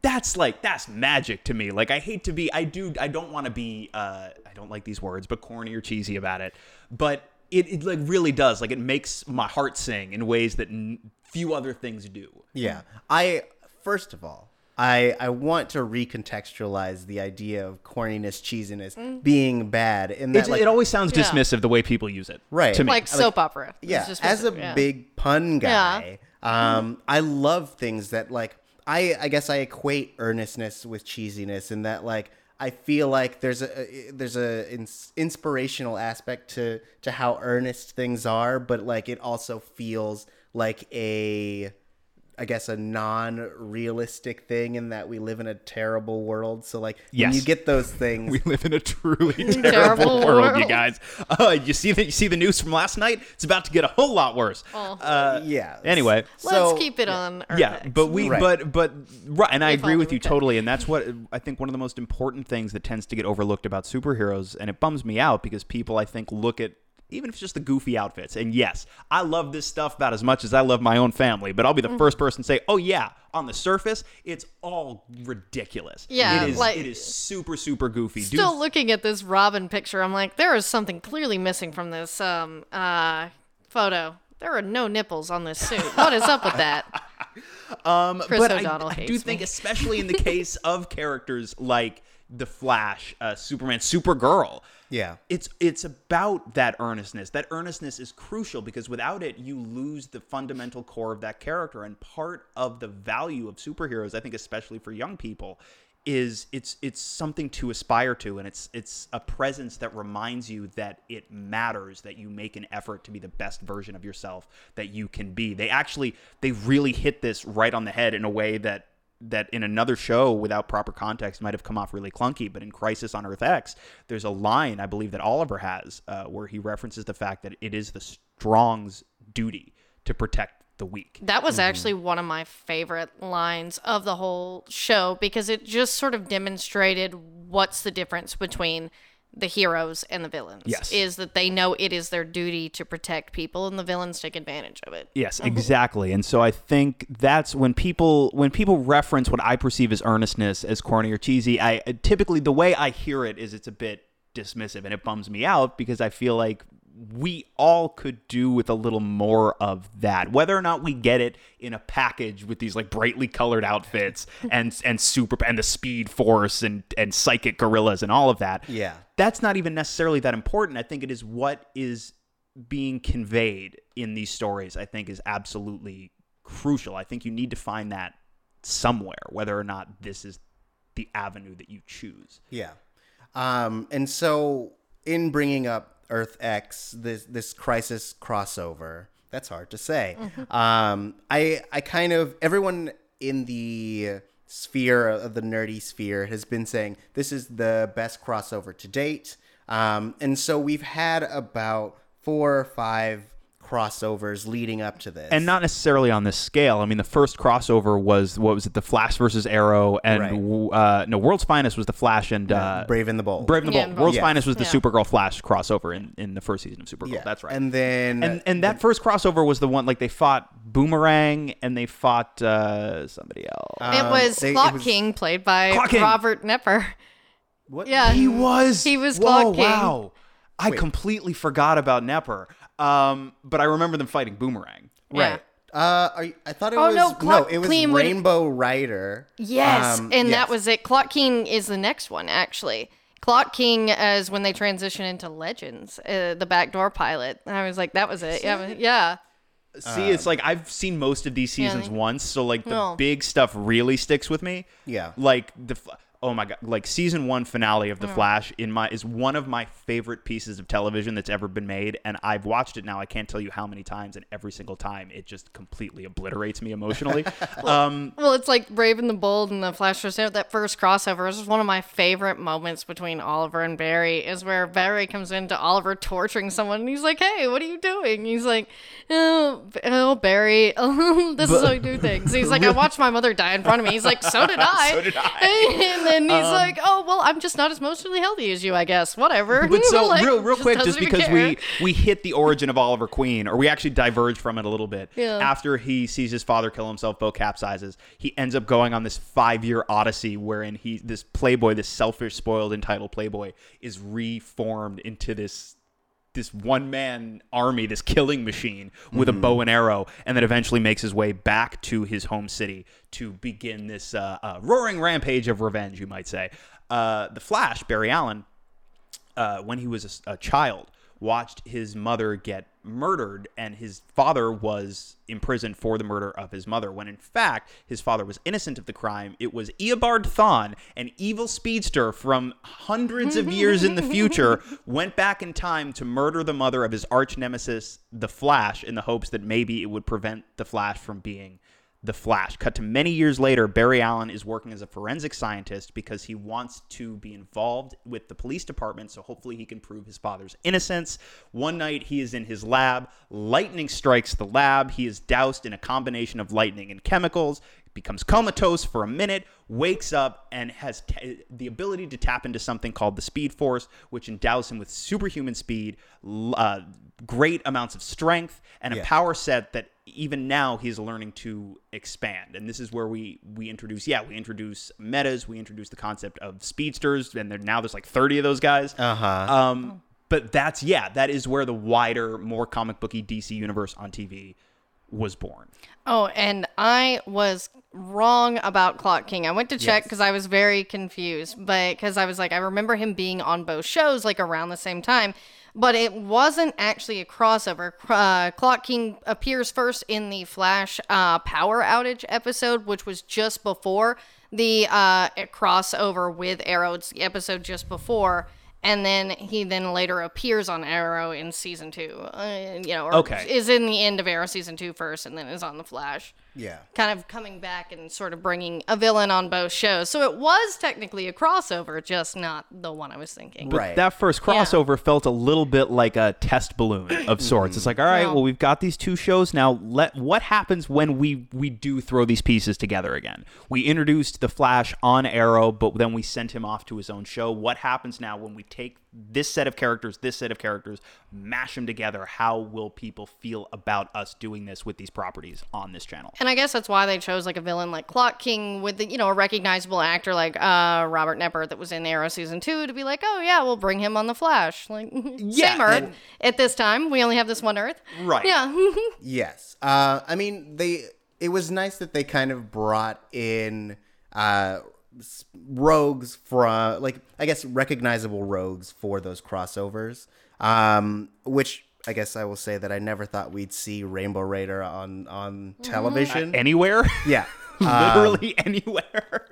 that's like that's magic to me like i hate to be i do i don't want to be uh i don't like these words but corny or cheesy about it but it, it like really does like it makes my heart sing in ways that n- few other things do Yeah. I first of all, I I want to recontextualize the idea of corniness, cheesiness being bad in that it, like it always sounds Yeah. dismissive the way people use it Right. to me Like soap opera. It's yeah, just- as a yeah. big pun guy, um, I love things that like I I guess I equate earnestness with cheesiness, and that like I feel like there's a there's a ins- inspirational aspect to to how earnest things are, but like it also feels like a I guess a non-realistic thing in that we live in a terrible world. So like when you get those things, we live in a truly terrible, Terrible world, you guys. Uh, you see the you see the news from last night? It's about to get a whole lot worse. Uh, yeah. anyway, Let's so- keep it on. Earth yeah X. but we Right. but but right and i We've agree with you lived totally and that's what i think one of the most important things that tends to get overlooked about superheroes and it bums me out because people i think look at even if it's just the goofy outfits and yes i love this stuff about as much as i love my own family but i'll be the Mm-hmm. first person to say oh yeah on the surface it's all ridiculous Yeah, it is like- it is super super goofy Still Dude, looking at this Robin picture, I'm like, there is something clearly missing from this um uh photo. There are no nipples on this suit. What is up with that? Um, Chris but I- O'Donnell I, do hates think, especially in the case of characters like the Flash, uh, Superman, Supergirl, Yeah. it's it's about that earnestness. That earnestness is crucial because without it, you lose the fundamental core of that character. And part of the value of superheroes, I think, especially for young people, is it's it's something to aspire to, and it's it's a presence that reminds you that it matters that you make an effort to be the best version of yourself that you can be. They actually they really hit this right on the head in a way that that in another show without proper context might have come off really clunky but in crisis on earth x there's a line i believe that oliver has uh, where he references the fact that it is the strong's duty to protect the weak That was Mm-hmm. actually one of my favorite lines of the whole show because it just sort of demonstrated what's the difference between the heroes and the villains. Yes. Is that they know it is their duty to protect people and the villains take advantage of it. Yes, mm-hmm. exactly. And so I think that's when people when people reference what I perceive as earnestness as corny or cheesy, I typically the way I hear it is it's a bit dismissive and it bums me out because I feel like we all could do with a little more of that. Whether or not we get it in a package with these like brightly colored outfits and and super and the speed force and and psychic gorillas and all of that. Yeah. That's not even necessarily that important. I think it is what is being conveyed in these stories, I think is absolutely crucial. I think you need to find that somewhere, whether or not this is the avenue that you choose. Yeah. Um, and so in bringing up Earth X, this this crisis crossover, that's hard to say. Um, I I kind of everyone in the sphere of the nerdy sphere has been saying this is the best crossover to date. Um, and so we've had about four or five crossovers leading up to this. and not necessarily on this scale. I mean, the first crossover was what was it? The Flash versus Arrow, and uh, no, World's Finest was the Flash and uh, Brave and the Bold. Brave and the Yeah, Bold. Bold. World's Yes. Finest was the Yeah. Supergirl Flash crossover in, in the first season of Supergirl. Yeah. That's right. And then and and that first crossover was the one like they fought Boomerang and they fought uh, somebody else. it um, was they- it Clock was- King, played by Clock King. Robert Knepper. what? Yeah, he was. He was Whoa! Clock King. Wow. I completely forgot about Knepper. Um, but I remember them fighting Boomerang. Yeah. Right. Uh, are you, I thought it Oh, was no, no, it was Clean would- Rainbow Raider. Yes, Um, and yes. that was it. Clock King is the next one, actually. Clock King is when they transition into Legends, uh, the backdoor pilot. I was like, that was it. Yeah, yeah. See, it's like I've seen most of these seasons Yeah. once, so like the No. big stuff really sticks with me. Yeah. Like the Fl- oh my god, like season 1 finale of The Flash in my is one of my favorite pieces of television that's ever been made and I've watched it now I can't tell you how many times and every single time it just completely obliterates me emotionally. um Well, it's like Brave and the Bold and the Flash. That first crossover is one of my favorite moments between Oliver and Barry. Is where Barry comes into Oliver torturing someone, and he's like, "Hey, what are you doing?" He's like, "Oh, oh Barry, this is how we do things." He's like, "I watched my mother die in front of me." He's like, "So did I." So did I. and then he's um, like, "Oh, well, I'm just not as emotionally healthy as you, I guess. Whatever." But so Like, real, real quick, just because care. we we hit the origin of Oliver Queen, or we actually diverge from it a little bit. Yeah. After he sees his father kill himself, boat capsizes. He ends up going on this five year odyssey wherein he, this playboy, this selfish, spoiled, entitled playboy, is reformed into this this one man army, this killing machine with a bow and arrow, and then eventually makes his way back to his home city to begin this uh, uh, roaring rampage of revenge, you might say. Uh, the Flash, Barry Allen, uh, when he was a child, watched his mother get murdered, and his father was imprisoned for the murder of his mother. When in fact, his father was innocent of the crime. It was Eobard Thawne, an evil speedster from hundreds of years in the future, went back in time to murder the mother of his arch nemesis, the Flash, in the hopes that maybe it would prevent the Flash from being the Flash. Cut to many years later, Barry Allen is working as a forensic scientist because he wants to be involved with the police department so hopefully he can prove his father's innocence. One night he is in his lab, lightning strikes the lab. He is doused in a combination of lightning and chemicals, becomes comatose for a minute, wakes up, and has t- the ability to tap into something called the Speed Force, which endows him with superhuman speed, uh, great amounts of strength, and a Yeah. power set that even now he's learning to expand and this is where we we introduce yeah we introduce metas we introduce the concept of speedsters and there, now there's like 30 of those guys Uh-huh. um but that's yeah that is where the wider more comic booky dc universe on tv was born Oh, and I was wrong about Clock King. I went to check because I was very confused, but because I was like, I remember him being on both shows like around the same time, but it wasn't actually a crossover. Uh, Clock King appears first in the Flash uh, power outage episode, which was just before the uh, crossover with Arrow. It's the episode just before. And then he then later appears on Arrow in season two, uh, you know, or Okay. is in the end of Arrow season two first, and then is on the Flash. Yeah. Kind of coming back and sort of bringing a villain on both shows. So it was technically a crossover, just not the one I was thinking. Right. that first crossover felt a little bit like a test balloon of sorts. It's like, all right, No. well, we've got these two shows now. Let what happens when we we do throw these pieces together again? We introduced the Flash on Arrow, but then we sent him off to his own show. What happens now when we take this set of characters, this set of characters, mash them together. How will people feel about us doing this with these properties on this channel? And I guess that's why they chose like a villain like Clock King with the, you know a recognizable actor like uh, Robert Knepper that was in Arrow season two to be like, oh yeah, we'll bring him on the Flash. Like Yeah, same Earth and- at this time. We only have this one Earth. Right. Yeah. Yes. Uh, I mean, they. It was nice that they kind of brought in uh, s- rogues from, like, I guess recognizable rogues for those crossovers. Um, which I guess I will say that I never thought we'd see Rainbow Raider on on television. Anywhere? yeah. Literally anywhere.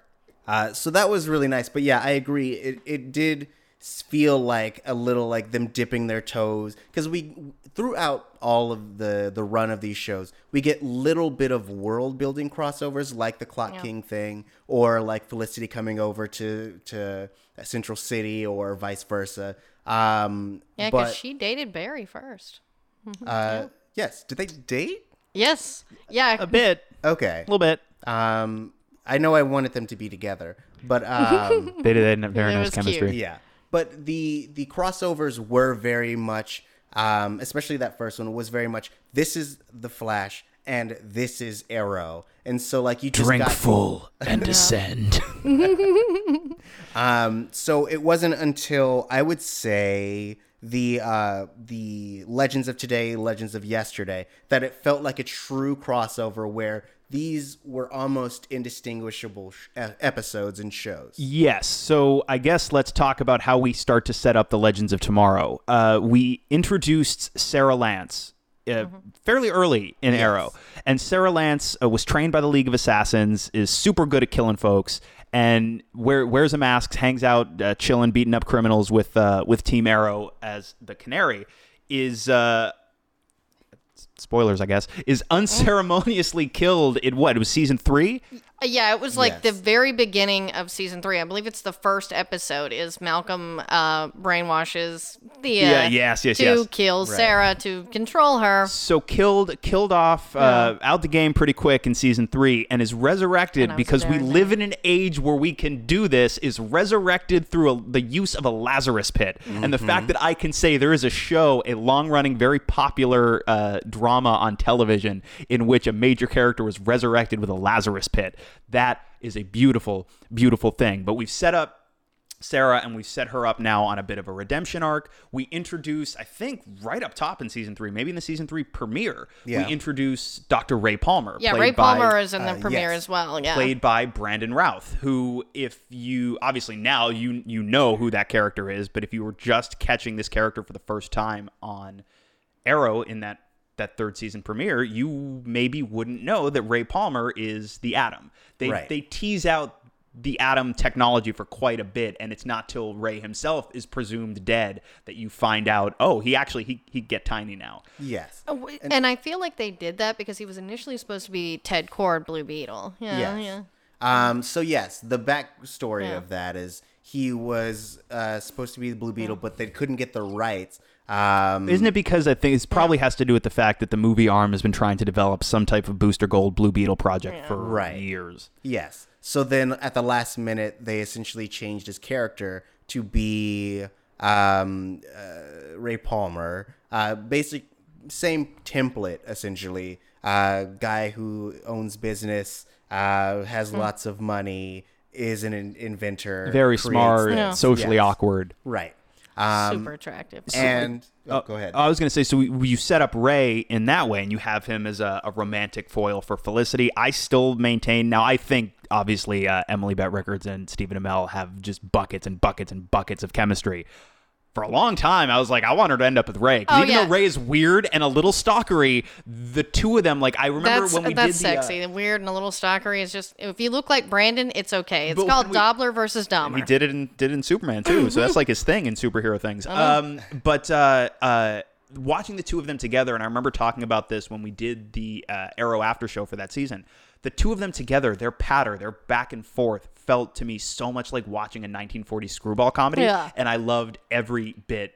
Uh, so that was really nice. But yeah, I agree. It it did s- feel like a little like them dipping their toes because we throughout all of the the run of these shows we get little bit of world building crossovers like the Clock Yeah. King thing or like Felicity coming over to to Central City or vice versa. Um, Yeah, because she dated Barry first. uh, yes, did they date? Yes. Yeah. A bit. Okay. A little bit. Um, I know I wanted them to be together, but um. They did they had very nice was cute. chemistry. Yeah, but the the crossovers were very much, um, especially that first one was very much. This is the Flash, and this is Arrow, and so like you just got, full and descend. Um, so it wasn't until I would say the uh, the Legends of Today, Legends of Yesterday, that it felt like a true crossover where these were almost indistinguishable sh- episodes and shows. Yes. So I guess let's talk about how we start to set up the Legends of Tomorrow. Uh, we introduced Sara Lance. Uh, Fairly early in Arrow, and Sara Lance uh, was trained by the League of Assassins, is super good at killing folks, and wear, wears a mask, hangs out, uh, chilling, beating up criminals with uh, with Team Arrow as the Canary. Is uh, spoilers, I guess, is oh. unceremoniously killed in what? It was season three. Uh, Yeah, it was like the very beginning of season three. I believe it's the first episode. Is Malcolm uh, brainwashes Thea? Yeah, yes, yes, to yes. kill Sara to control her. so killed killed off uh, out the game pretty quick in season three and is resurrected And because we live in an age where we can do this is resurrected through a, the use of a lazarus pit and the fact that i can say there is a show a long-running very popular uh, drama on television in which a major character was resurrected with a lazarus pit that is a beautiful beautiful thing but we've set up Sara, and we've set her up now on a bit of a redemption arc. We introduce, I think, right up top in season three, maybe in the season three premiere, Yeah. we introduce Dr. Ray Palmer. Yeah, played Ray by- Palmer is in the uh, premiere yes. as well. Yeah, played by Brandon Routh, who, if you obviously now you you know who that character is, but if you were just catching this character for the first time on Arrow in that that third season premiere, you maybe wouldn't know that Ray Palmer is the Atom. They Right. they tease out the Atom technology for quite a bit, and it's not till Ray himself is presumed dead that you find out, oh, he actually he he get tiny now. Yes. Oh, wait, and, I feel like they did that because he was initially supposed to be Ted Kord, Blue Beetle. Yeah, Yes. yeah. Um, so yes, the backstory Yeah. of that is he was uh, supposed to be the Blue Beetle, but they couldn't get the rights. Um, Isn't it because I think it probably has to do with the fact that the movie arm has been trying to develop some type of Booster Gold Blue Beetle project for Right. years? Yes. So then at the last minute, they essentially changed his character to be um, uh, Ray Palmer. Uh, basic, same template essentially. Uh, guy who owns business, uh, has Hmm. lots of money, is an in- inventor, Very smart. Yeah. socially Yes. awkward. Right. Um, Super attractive. and oh, go ahead. I was going to say, so we, you set up Ray in that way, and you have him as a, a romantic foil for Felicity. I still maintain now. I think obviously uh, Emily Bett Rickards and Stephen Amell have just buckets and buckets and buckets of chemistry. For a long time, I was like, I want her to end up with Ray. Oh, even yeah. though Ray is weird and a little stalkery, the two of them, like I remember That's when we that's did the, uh, sexy. The weird and a little stalkery is just if you look like Brandon, it's okay. It's called we- Dobler versus Dahmer. He did it in did it in Superman too, so that's like his thing in superhero things. Uh-huh. Um, but uh, uh, watching the two of them together, and I remember talking about this when we did the uh, Arrow after show for that season. The two of them together, their patter, their back and forth, felt to me so much like watching a 1940s screwball comedy, Yeah. and I loved every bit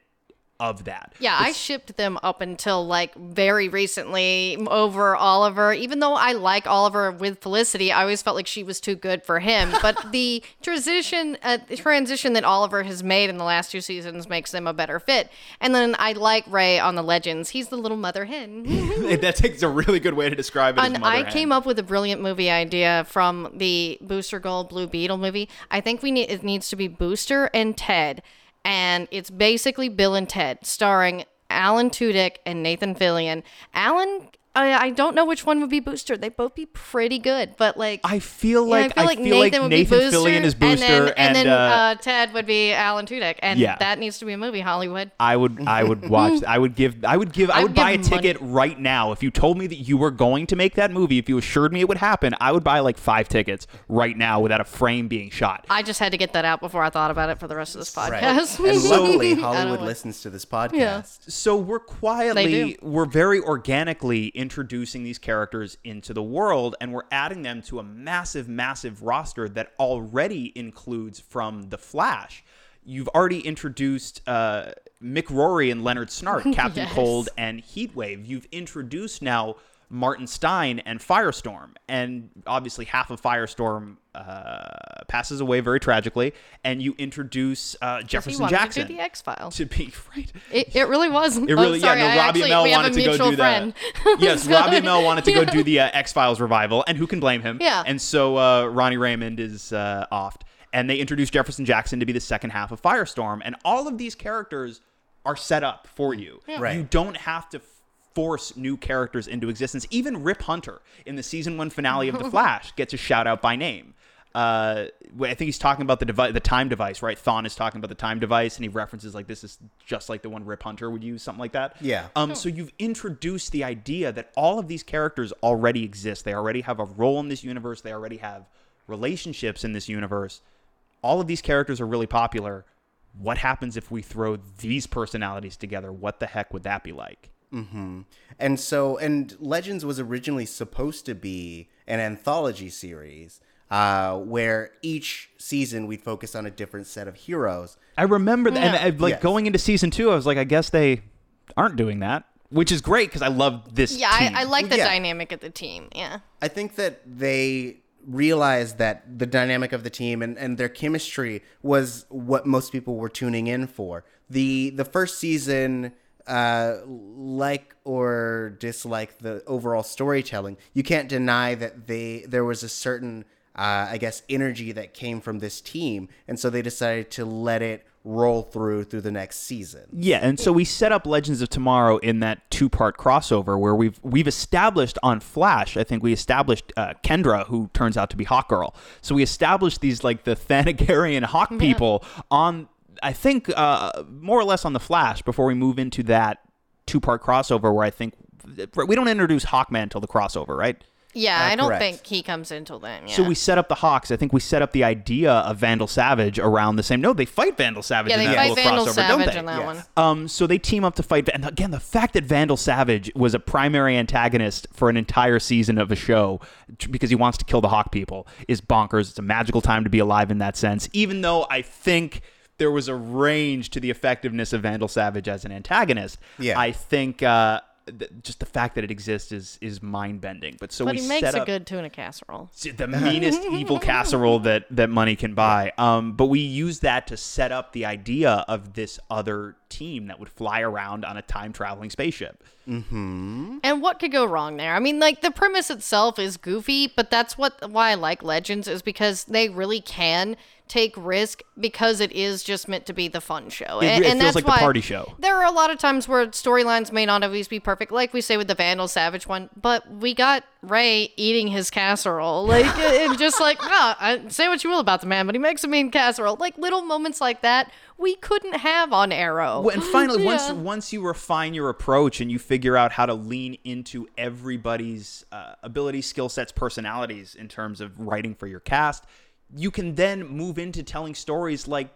of that. Yeah, I shipped them up until like very recently over Oliver. Even though I like Oliver with Felicity, I always felt like she was too good for him. But the transition, uh, the transition that Oliver has made in the last two seasons makes them a better fit. And then I like Ray on the Legends. He's the little mother hen. that takes a really good way to describe it. And I Hen. came up with a brilliant movie idea from the Booster Gold Blue Beetle movie. I think we need it needs to be Booster and Ted, and it's basically Bill and Ted, starring Alan Tudyk and Nathan Fillion. Alan, I, I don't know which one would be Booster. They'd both be pretty good, but like I feel yeah, like I feel like Nathan, would be Booster, Fillion is Booster, and then, and then uh, uh, Ted would be Alan Tudyk, and Yeah. that needs to be a movie. Hollywood. I would I would watch I would give I would give I I would would buy a money. ticket right now if you told me that you were going to make that movie if you assured me it would happen I would buy like 5 tickets right now without a frame being shot. I just had to get that out before I thought about it for the rest of this Right. podcast. and luckily, Hollywood listens to this podcast. So we're quietly do. we're very organically introducing these characters into the world and we're adding them to a massive massive roster that already includes from The Flash. You've already introduced uh, Mick Rory and Leonard Snart, Captain Yes. Cold and Heatwave. You've introduced now Martin Stein and Firestorm, and obviously half of Firestorm uh, passes away very tragically. And you introduce uh, Jefferson wanted Jackson to do the X Files. to be right. It, it really was. It really, oh, sorry, yeah. No, Robbie actually, Amell we have wanted to go do friend. that. yes, So- Robbie Amell wanted to go do the uh, X Files revival, and who can blame him? Yeah. And so uh, Ronnie Raymond is uh, offed, and they introduce Jefferson Jackson to be the second half of Firestorm, and all of these characters are set up for you. Right. You don't have to. Force new characters into existence. Even Rip Hunter in the season one finale of The Flash gets a shout out by name. Uh, I think he's talking about the device, the time device, right? Thawne is talking about the time device, and he references like this is just like the one Rip Hunter would use, something like that. Yeah. Um. So you've introduced the idea that all of these characters already exist. They already have a role in this universe. They already have relationships in this universe. All of these characters are really popular. What happens if we throw these personalities together? What the heck would that be like? And so, and Legends was originally supposed to be an anthology series uh, where each season we'd focus on a different set of heroes. I remember that, Yeah. and like Yes. going into season two, I was like, I guess they aren't doing that, which is great because I love this. Yeah, team. I, I like the Yeah. dynamic of the team. Yeah. I think that they realized that the dynamic of the team and, and their chemistry was what most people were tuning in for. The the first season uh like or dislike the overall storytelling, you can't deny that they there was a certain uh, I guess energy that came from this team, and so they decided to let it roll through through the next season. Yeah, and so we set up Legends of Tomorrow in that two-part crossover where we've we've established on Flash. I think we established uh, Kendra, who turns out to be Hawkgirl. So we established these like the Thanagarian Hawk people on. I think uh, more or less on the Flash before we move into that two-part crossover where I think we don't introduce Hawkman until the crossover, right? Yeah, Uh, I don't correct. think he comes until then. Yeah. So we set up the Hawks. I think we set up the idea of Vandal Savage around the same. No, they fight Vandal Savage yeah, in they that fight little Vandal crossover, Savage don't they? in that Yes. one. Um, so they team up to fight. And again, the fact that Vandal Savage was a primary antagonist for an entire season of a show because he wants to kill the Hawk people is bonkers. It's a magical time to be alive in that sense. Even though I think there was a range to the effectiveness of Vandal Savage as an antagonist, Yeah. I think uh, th- just the fact that it exists is is mind bending. But so But we he makes set a up good tuna casserole. the meanest evil casserole that that money can buy. Um, but we use that to set up the idea of this other team that would fly around on a time traveling spaceship. Mm-hmm. And what could go wrong there? I mean, like the premise itself is goofy, but that's what why I like Legends is because they really can take risk because it is just meant to be the fun show. It- and, it and feels that's like the party show. There are a lot of times where storylines may not always be perfect, like we say with the Vandal Savage one, but we got Ray eating his casserole. Like and just like, ah, I, say what you will about the man, but he makes a mean casserole. Like little moments like that we couldn't have on Arrow. Well, and finally, once once you refine your approach and you figure out how to lean into everybody's uh, abilities, skill sets, personalities in terms of writing for your cast, you can then move into telling stories like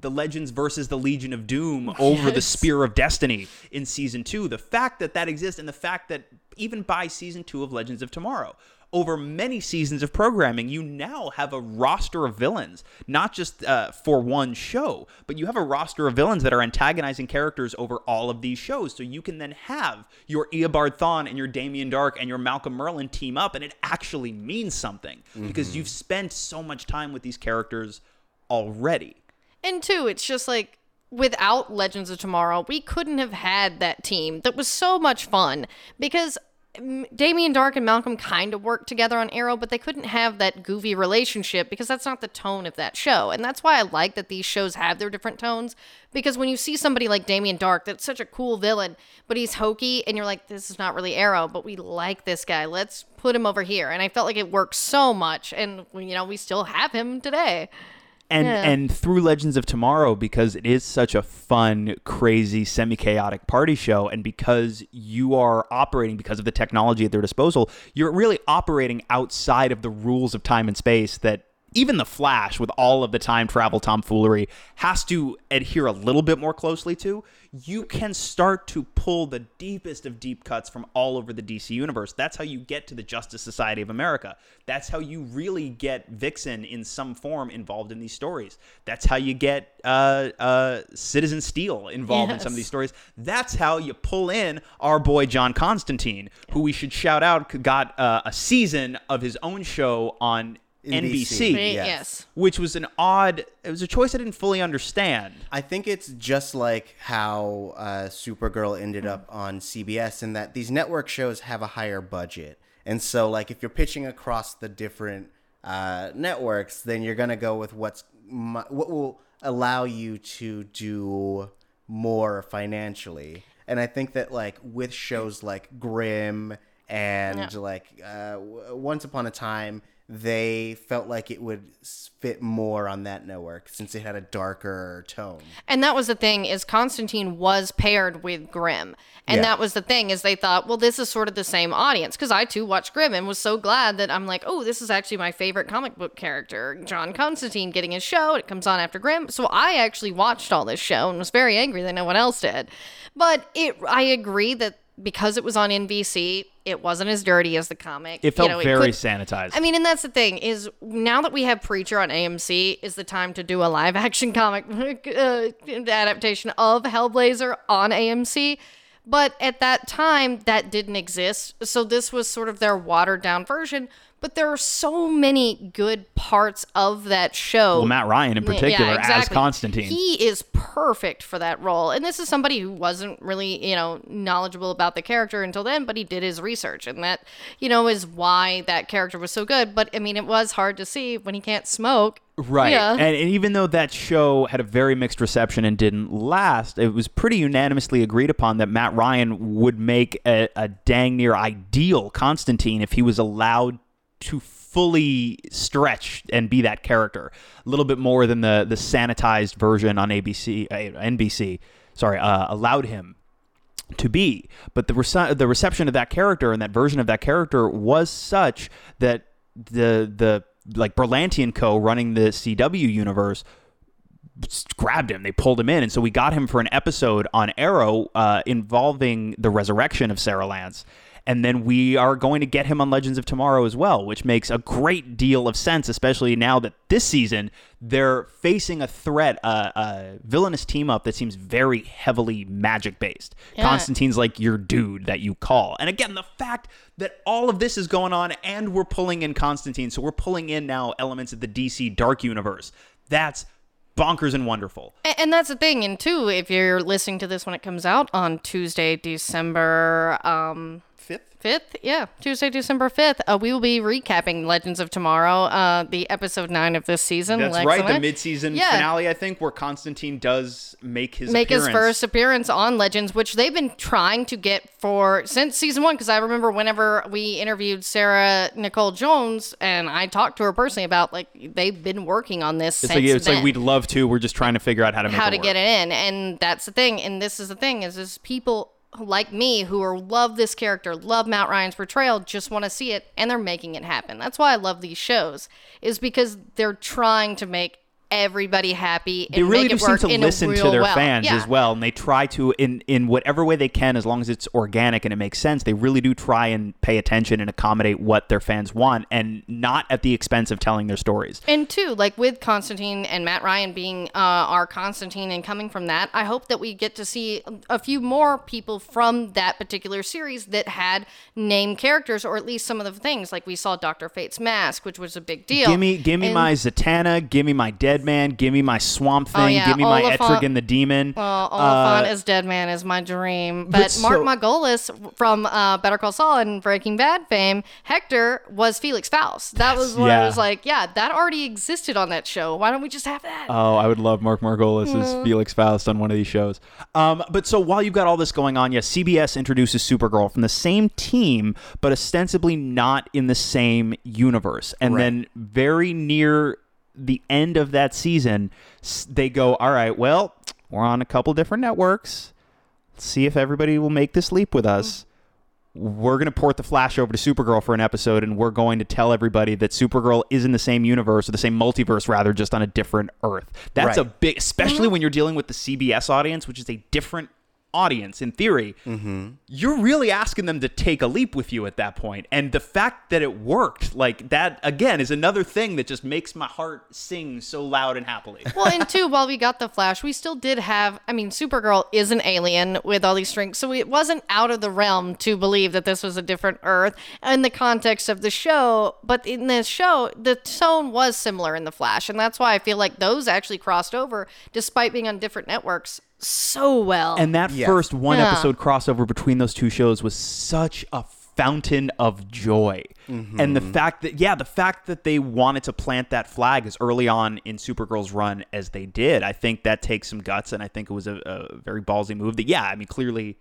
the Legends versus the Legion of Doom oh, over the Spear of Destiny in season two. The fact that that exists and the fact that even by season two of Legends of Tomorrow, over many seasons of programming, you now have a roster of villains, not just uh, for one show, but you have a roster of villains that are antagonizing characters over all of these shows. So you can then have your Eobard Thawne and your Damien Darhk and your Malcolm Merlyn team up, and it actually means something because you've spent so much time with these characters already. And two, it's just like without Legends of Tomorrow, we couldn't have had that team that was so much fun because Damien Darhk and Malcolm kind of worked together on Arrow, but they couldn't have that goofy relationship because that's not the tone of that show. And that's why I like that these shows have their different tones because when you see somebody like Damien Darhk, that's such a cool villain, but he's hokey and you're like, this is not really Arrow, but we like this guy. Let's put him over here. And I felt like it worked so much. And, you know, we still have him today. And Yeah. and through Legends of Tomorrow because it is such a fun, crazy, semi-chaotic party show, and because you are operating because of the technology at their disposal, you're really operating outside of the rules of time and space that even the Flash, with all of the time travel tomfoolery, has to adhere a little bit more closely to. You can start to pull the deepest of deep cuts from all over the DC universe. That's how you get to the Justice Society of America. That's how you really get Vixen in some form involved in these stories. That's how you get uh, uh, Citizen Steel involved in some of these stories. That's how you pull in our boy John Constantine, who we should shout out got uh, a season of his own show on NBC, NBC. Yes. Yes. which was an odd. It was a choice I didn't fully understand. I think it's just like how uh, Supergirl ended up on CBS, in that these network shows have a higher budget, and so like if you're pitching across the different uh, networks, then you're gonna go with what's mu- what will allow you to do more financially. And I think that like with shows like Grimm and Yeah. like uh, Once Upon a Time, they felt like it would fit more on that network since it had a darker tone. And that was the thing is Constantine was paired with Grimm. And Yeah. that was the thing is they thought, well, this is sort of the same audience because I too watched Grimm and was so glad that I'm like, oh, this is actually my favorite comic book character, John Constantine getting his show. It comes on after Grimm. So I actually watched all this show and was very angry that no one else did. But it, I agree that because it was on NBC, it wasn't as dirty as the comic. It felt You know, very could- sanitized. I mean, and that's the thing is now that we have Preacher on AMC, is the time to do a live action comic uh, adaptation of Hellblazer on AMC. But at that time, that didn't exist. So this was sort of their watered down version. But there are so many good parts of that show. well, Matt Ryan in Yeah, particular as. Constantine. He is perfect for that role. And this is somebody who wasn't really, you know, knowledgeable about the character until then, but he did his research. And that, you know, is why that character was so good. But I mean, it was hard to see when he can't smoke. Right. Yeah. And, and even though that show had a very mixed reception and didn't last, it was pretty unanimously agreed upon that Matt Ryan would make a, a dang near ideal Constantine if he was allowed to fully stretch and be that character. A little bit more than the, the sanitized version on ABC, uh, NBC, sorry, uh, allowed him to be. But the rece- the reception of that character and that version of that character was such that the the like Berlanti and Co. running the CW universe grabbed him. They pulled him in, and so we got him for an episode on Arrow uh, involving the resurrection of Sara Lance. And then we are going to get him on Legends of Tomorrow as well, which makes a great deal of sense, especially now that this season they're facing a threat, uh, a villainous team up that seems very heavily magic based. Yeah. Constantine's like your dude that you call. And again, the fact that all of this is going on and we're pulling in Constantine, so we're pulling in now elements of the DC Dark Universe. That's bonkers and wonderful. A- And that's the thing. And two, if you're listening to this when it comes out on Tuesday, December um? 5th, yeah, Tuesday, December 5th, uh, we will be recapping Legends of Tomorrow, uh, the episode 9 of this season. That's Lex right, the I- mid-season Yeah. finale, I think, where Constantine does make his make his first appearance on Legends, which they've been trying to get for since season one. Because I remember whenever we interviewed Sarah Nicole Jones, and I talked to her personally about like they've been working on this. It's since like it's then like we'd love to. We're just trying to figure out how to make how it to work. get it in, and that's the thing. And this is the thing: is is people like me who are love this character, love Matt Ryan's portrayal, just want to see it, and they're making it happen. That's why I love these shows, is because they're trying to make everybody happy. they really do seem to listen to their well. fans Yeah. as well and they try to in in whatever way they can as long as it's organic and it makes sense they really do try and pay attention and accommodate what their fans want and not at the expense of telling their stories And two, like with Constantine and Matt Ryan being uh, our Constantine and coming from that, I hope that we get to see a few more people from that particular series that had name characters, or at least some of the things. Like we saw Doctor Fate's mask, which was a big deal. Give me, give me And- my Zatanna. Give me my Dead Man. Give me my Swamp Thing. Oh, yeah, Give me my Olyphant- Etrigan the Demon. Well, Uh, Olyphant as Dead Man is my dream. But, but Mark so- Margolis from uh, Better Call Saul and Breaking Bad fame, Hector was Felix Faust. That was what I was like, yeah, that already existed on that show. Why don't we just have that? Oh, I would love Mark Margolis as Mm. Felix Faust on one of these shows. Um, but so while you've got all this going on, yes, CBS introduces Supergirl from the same team, but ostensibly not in the same universe. And Right. then very near the end of that season, they go, "All right, well, we're on a couple different networks. Let's see if everybody will make this leap with us." we're going to port the Flash over to Supergirl for an episode, and we're going to tell everybody that Supergirl is in the same universe or the same multiverse, rather, just on a different Earth. That's a big, especially mm-hmm. when you're dealing with the CBS audience, which is a different audience in theory. Mm-hmm. You're really asking them to take a leap with you at that point, and the fact that it worked, like that, again, is another thing that just makes my heart sing so loud and happily. well, and two, while we got the Flash, we still did have. I mean, Supergirl is an alien with all these strengths, so it wasn't out of the realm to believe that this was a different Earth in the context of the show. But in the show, the tone was similar in the Flash, and that's why I feel like those actually crossed over, despite being on different networks, so well. And that Yeah. first one Yeah. episode crossover between those two shows was such a fountain of joy. Mm-hmm. And the fact that, yeah, the fact that they wanted to plant that flag as early on in Supergirl's run as they did, I think that takes some guts. And I think it was a, a very ballsy move that, yeah, I mean, clearly.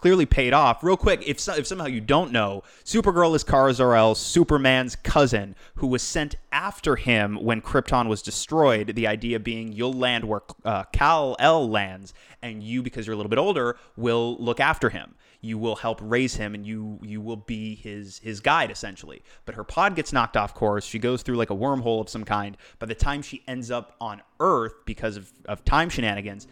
Clearly paid off. Real quick, if so, if somehow you don't know, Supergirl is Kara Zor-El, Superman's cousin, who was sent after him when Krypton was destroyed. The idea being you'll land where uh, Kal El lands, and you, because you're a little bit older, will look after him. You will help raise him, and you you will be his his guide essentially. But her pod gets knocked off course. She goes through like a wormhole of some kind. By the time she ends up on Earth, because of, of time shenanigans,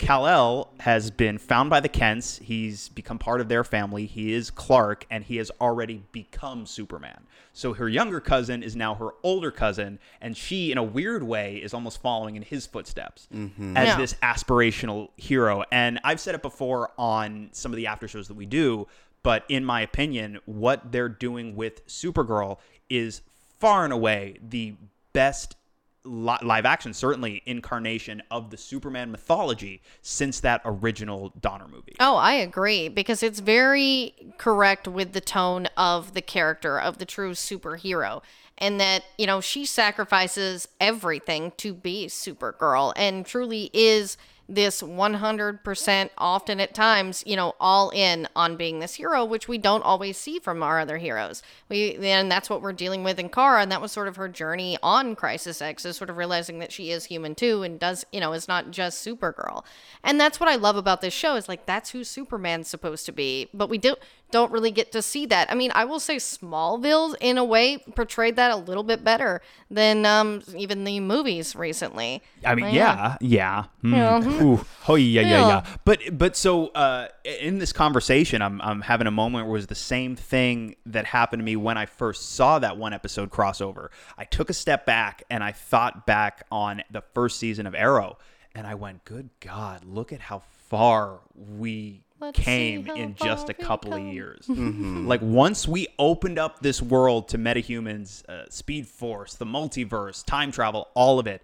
Kal-El has been found by the Kents. He's become part of their family. He is Clark, and he has already become Superman. So her younger cousin is now her older cousin, and she, in a weird way, is almost following in his footsteps mm-hmm. as Yeah. this aspirational hero. And I've said it before on some of the after shows that we do, but in my opinion, what they're doing with Supergirl is far and away the best li- live action, certainly incarnation of the Superman mythology since that original Donner movie. Oh, I agree because it's very correct with the tone of the character of the true superhero. And that, you know, she sacrifices everything to be Supergirl and truly is this 100% often at times, you know, all in on being this hero, which we don't always see from our other heroes. We then that's what we're dealing with in Kara, and that was sort of her journey on Crisis X, is sort of realizing that she is human too and does, you know, is not just Supergirl. And that's what I love about this show is like that's who Superman's supposed to be, but we do don't really get to see that. I mean, I will say Smallville in a way portrayed that a little bit better than um even the movies recently. I mean, But yeah, yeah. Mm. Ooh, oh, yeah, yeah, Yeah. yeah. But but so uh, in this conversation, I'm I'm having a moment where it was the same thing that happened to me when I first saw that one episode crossover. I took a step back and I thought back on the first season of Arrow, and I went, "Good God, look at how far we." Let's came in just a far we couple of come. years. Like once we opened up this world to metahumans, uh, Speed Force, the multiverse, time travel, all of it,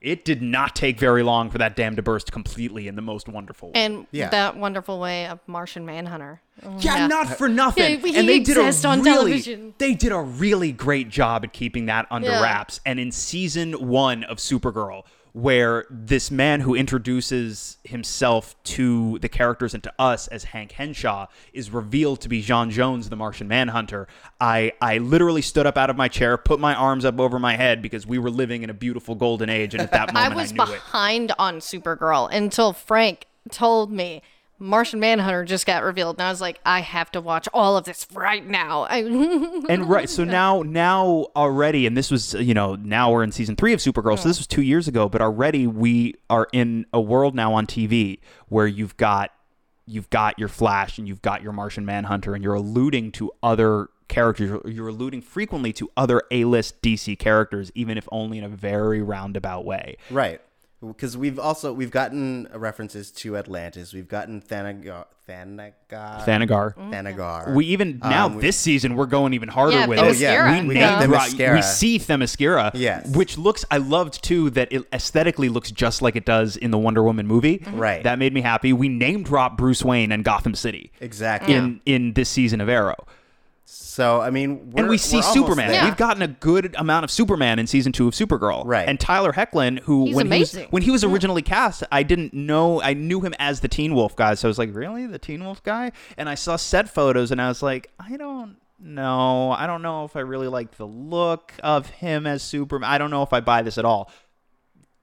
it did not take very long for that dam to burst completely in the most wonderful way. And Yeah. that wonderful way of Martian Manhunter. Oh, yeah, not for nothing. Yeah, and they did a on really, television. they did a really great job at keeping that under Yeah. wraps. And in season one of Supergirl, where this man who introduces himself to the characters and to us as Hank Henshaw is revealed to be J'onn J'onzz, the Martian Manhunter, I I literally stood up out of my chair, put my arms up over my head because we were living in a beautiful golden age, and at that moment I, was it. behind on Supergirl until Frank told me, Martian Manhunter just got revealed, and I was like, I have to watch all of this right now. And right so now now already and this was you know now we're in season three of supergirl so this was two years ago but already we are in a world now on tv where you've got you've got your flash and you've got your martian manhunter and you're alluding to other characters You're- you're alluding frequently to other a-list dc characters even if only in a very roundabout way Right. Because we've also we've gotten references to Atlantis. We've gotten Thanagar. Thanagar. thanagar Thanagar. we even now Um, we- this season we're going even harder Yeah, with Themyscira. it. yeah, we, we name got Themyscira. we see Themyscira, Yes. which looks. I loved too that it aesthetically looks just like it does in the Wonder Woman movie. Right. that made me happy. We name drop Bruce Wayne and Gotham City exactly. in in this season of Arrow, So I mean, we're, and we see we're Superman. Yeah. We've gotten a good amount of Superman in season two of Supergirl, Right. And Tyler Hoechlin, who He's when he was when he was originally cast, I didn't know. I knew him as the Teen Wolf guy, so I was like, really, the Teen Wolf guy? And I saw set photos, and I was like, I don't know. I don't know if I really like the look of him as Superman. I don't know if I buy this at all.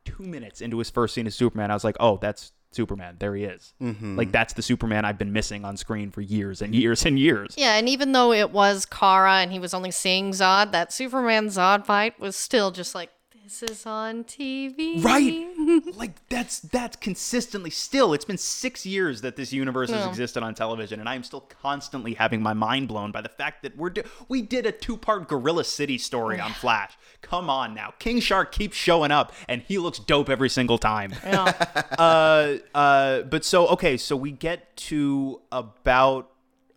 Two minutes into his first scene as Superman, I was like, oh, that's Superman. There he is. Mm-hmm. Like that's the Superman I've been missing on screen for years and years and years. yeah, and even though it was Kara and he was only seeing Zod, that Superman Zod fight was still just like, this is on TV. Right. like that's that's consistently still it's been 6 years that this universe has Yeah. existed on television and I'm still constantly having my mind blown by the fact that we're do- we did a two-part Gorilla City story on Flash. Come on now. King Shark keeps showing up and he looks dope every single time. Yeah. uh uh but so okay, so we get to about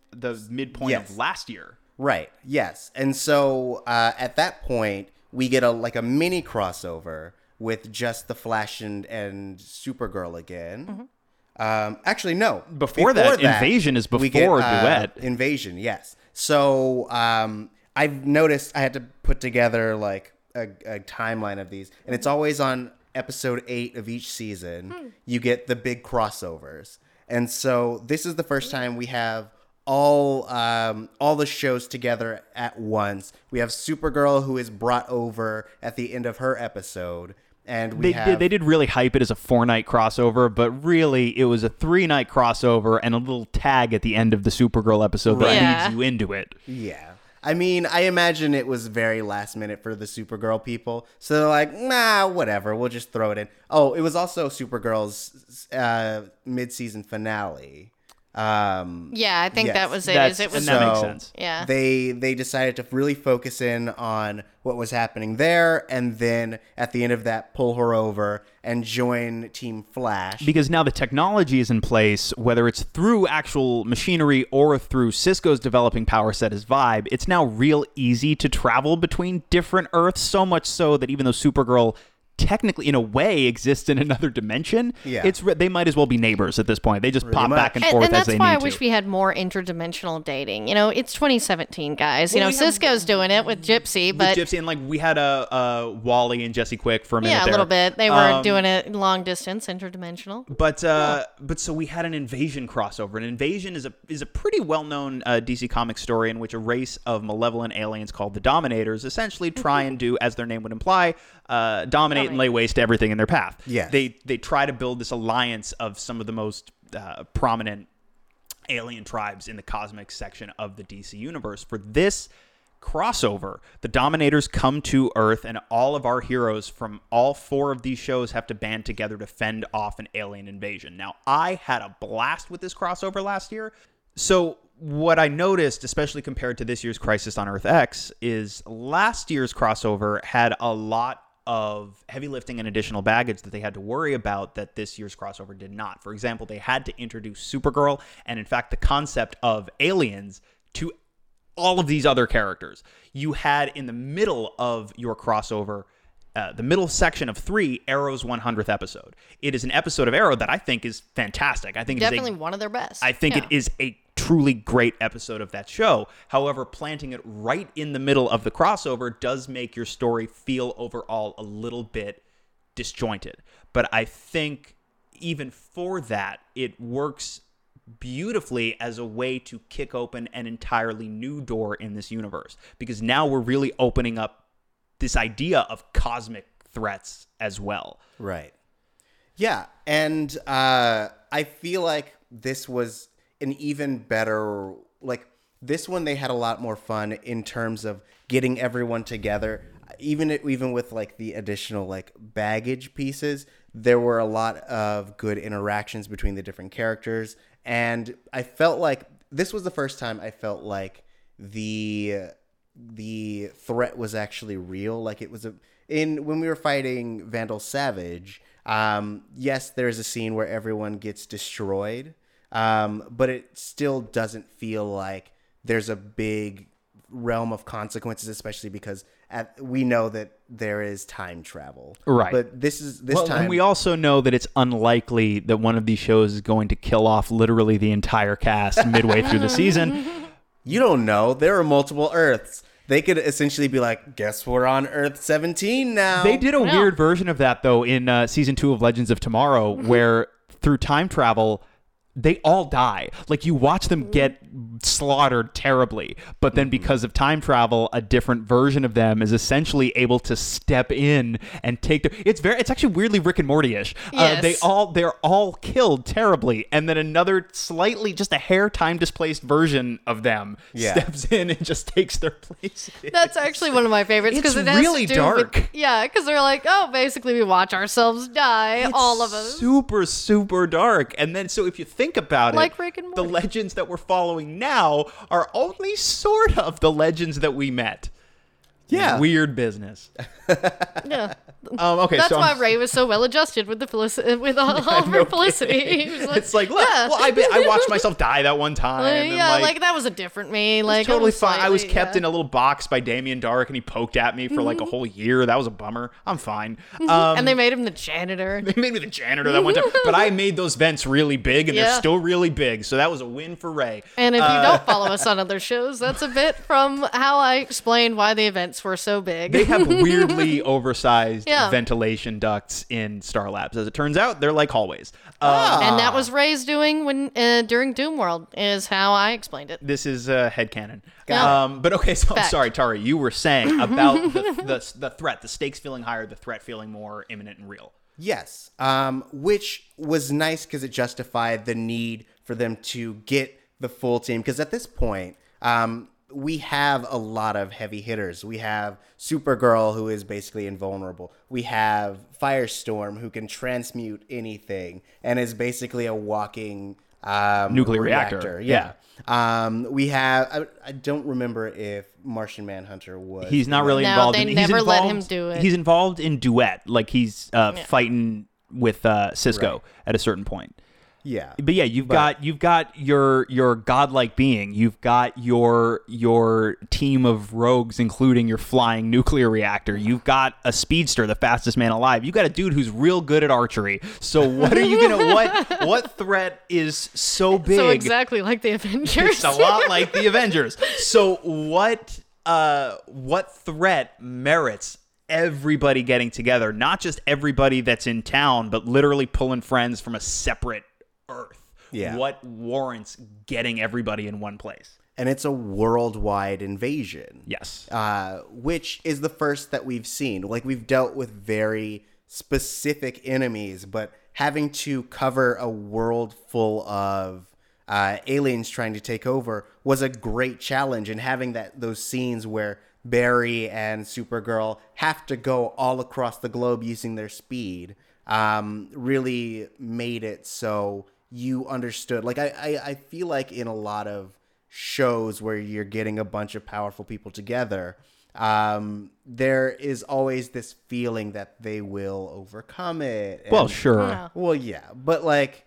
the midpoint Yes. of last year. Right. Yes. And so uh, at that point, we get a like a mini crossover with just the Flash and, and Supergirl again. Um, actually, no. Before that, Invasion is before Duet. Invasion, yes. So um, I've noticed I had to put together like a, a timeline of these, and it's always on episode eight of each season. You get the big crossovers, and so this is the first time we have all um, all the shows together at once. We have Supergirl who is brought over at the end of her episode, and we They have did, they did really hype it as a four night crossover, but really it was a three night crossover and a little tag at the end of the Supergirl episode that Yeah. leads you into it. Yeah. I mean, I imagine it was very last minute for the Supergirl people. So they're like, nah, whatever. We'll just throw it in. Oh, it was also Supergirl's uh, mid season finale. Um, Yeah, I think Yes. that was it. That's- it was and that makes sense. Yeah. They they decided to really focus in on what was happening there, and then at the end of that, pull her over and join Team Flash. Because now the technology is in place, whether it's through actual machinery or through Cisco's developing power set as Vibe, it's now real easy to travel between different Earths, so much so that even though Supergirl technically in a way exists in another dimension Yeah. it's they might as well be neighbors at this point they just pop much. back and and, forth and as that's they why need I wish to we had more interdimensional dating. You know, it's 2017, guys. You know, we have- Cisco's doing it with Gypsy, With but Gypsy and like we had a uh, Wally and Jesse Quick for a minute yeah, a there. little bit. They were Um, doing it long distance, interdimensional. But uh, but so we had an invasion crossover. An invasion is a is a pretty well known uh, DC comic story in which a race of malevolent aliens called the Dominators essentially try and do, as their name would imply, uh, dominate and lay waste to everything in their path. Yeah, They they try to build this alliance of some of the most uh, prominent alien tribes in the cosmic section of the DC universe. For this crossover, the Dominators come to Earth, and all of our heroes from all four of these shows have to band together to fend off an alien invasion. Now, I had a blast with this crossover last year. So, what I noticed, especially compared to this year's Crisis on Earth X, is last year's crossover had a lot of heavy lifting and additional baggage that they had to worry about that this year's crossover did not. For example, they had to introduce Supergirl and, in fact, the concept of aliens to all of these other characters. You had in the middle of your crossover, uh, the middle section of three, Arrow's 100th episode. It is an episode of Arrow that I think is fantastic. I think it is a Definitely one of their best. I think Yeah. it is a truly great episode of that show. However, planting it right in the middle of the crossover does make your story feel overall a little bit disjointed. But I think even for that, it works beautifully as a way to kick open an entirely new door in this universe because now we're really opening up this idea of cosmic threats as well. Right. Yeah, and uh, I feel like this was an even better like this one. They had a lot more fun in terms of getting everyone together. Even even with like the additional like baggage pieces, there were a lot of good interactions between the different characters, and I felt like this was the first time I felt like the the threat was actually real. Like it was a in when we were fighting Vandal Savage. Um, yes, there's a scene where everyone gets destroyed, um, but it still doesn't feel like there's a big realm of consequences, especially because at, we know that there is time travel. Right. But this is this Well, time. and we also know that it's unlikely that one of these shows is going to kill off literally the entire cast midway through the season. You don't know. There are multiple Earths. They could essentially be like, guess we're on Earth 17 now. They did a No. weird version of that though in uh, season two of Legends of Tomorrow, where through time travel, they all die. Like you watch them get slaughtered terribly, but then because of time travel, a different version of them is essentially able to step in and take their. It's very. It's actually weirdly Rick and Morty-ish. Uh, they all they're all killed terribly, and then another slightly just a hair time displaced version of them Yeah. steps in and just takes their place. That's actually one of my favorites because It's it has really to do with- dark. yeah, because they're like, oh, basically we watch ourselves die, all of us. super super dark and then so if you think about Like it Rick and the legends that we're following now are only sort of the legends that we met Yeah. weird business Yeah, um okay that's so why I'm- Ray was so well adjusted with the felici- with all, all of No her felicity. He was like, it's like look yeah. well I, be- I watched myself die that one time Like, and yeah, like, like, that was a different me. it's Like totally fine. I was kept yeah. in a little box by Damien Darhk, and he poked at me for like Mm-hmm. a whole year. That was a bummer. I'm fine. Um, and they made him the janitor. They made me the janitor that one time, but I made those vents really big, and they're still really big. So that was a win for Ray. And if you Uh, don't follow us on other shows, that's a bit from how I explained why the events were so big. They have weirdly oversized Yeah. ventilation ducts in Star Labs. As it turns out, they're like hallways. Uh, and that was Ray's doing when uh, during Doom World is how I explained it. this is uh, headcanon. Yeah. Um, but okay, so I'm sorry, Tauri. You were saying about the, the, the threat, the stakes feeling higher, the threat feeling more imminent and real. Yes, um, which was nice because it justified the need for them to get the full team. Because at this point, um, we have a lot of heavy hitters. We have Supergirl, who is basically invulnerable. We have Firestorm, who can transmute anything and is basically a walking um, Nuclear reactor, Yeah. Um, we have. I, I don't remember if Martian Manhunter was. He's not really No, involved. they in, he's never let him do it. He's involved in duet, like he's uh, fighting with uh, Cisco Right. at a certain point. Yeah. But yeah, you've got you've got your your godlike being. You've got your your team of rogues, including your flying nuclear reactor. You've got a speedster, the fastest man alive. You've got a dude who's real good at archery. So what are you gonna what what threat is so big? So exactly like the Avengers. It's a lot like the Avengers. So what uh what threat merits everybody getting together? Not just everybody that's in town, but literally pulling friends from a separate earth. Yeah. What warrants getting everybody in one place? and it's a worldwide invasion. Yes. uh, which is the first that we've seen. Like we've dealt with very specific enemies, but having to cover a world full of uh, aliens trying to take over was a great challenge. And having that those scenes where Barry and Supergirl have to go all across the globe using their speed um, really made it so you understood. Like I, I, I feel like in a lot of shows where you're getting a bunch of powerful people together, um, there is always this feeling that they will overcome it. Well, sure. Yeah. Well, yeah, but like,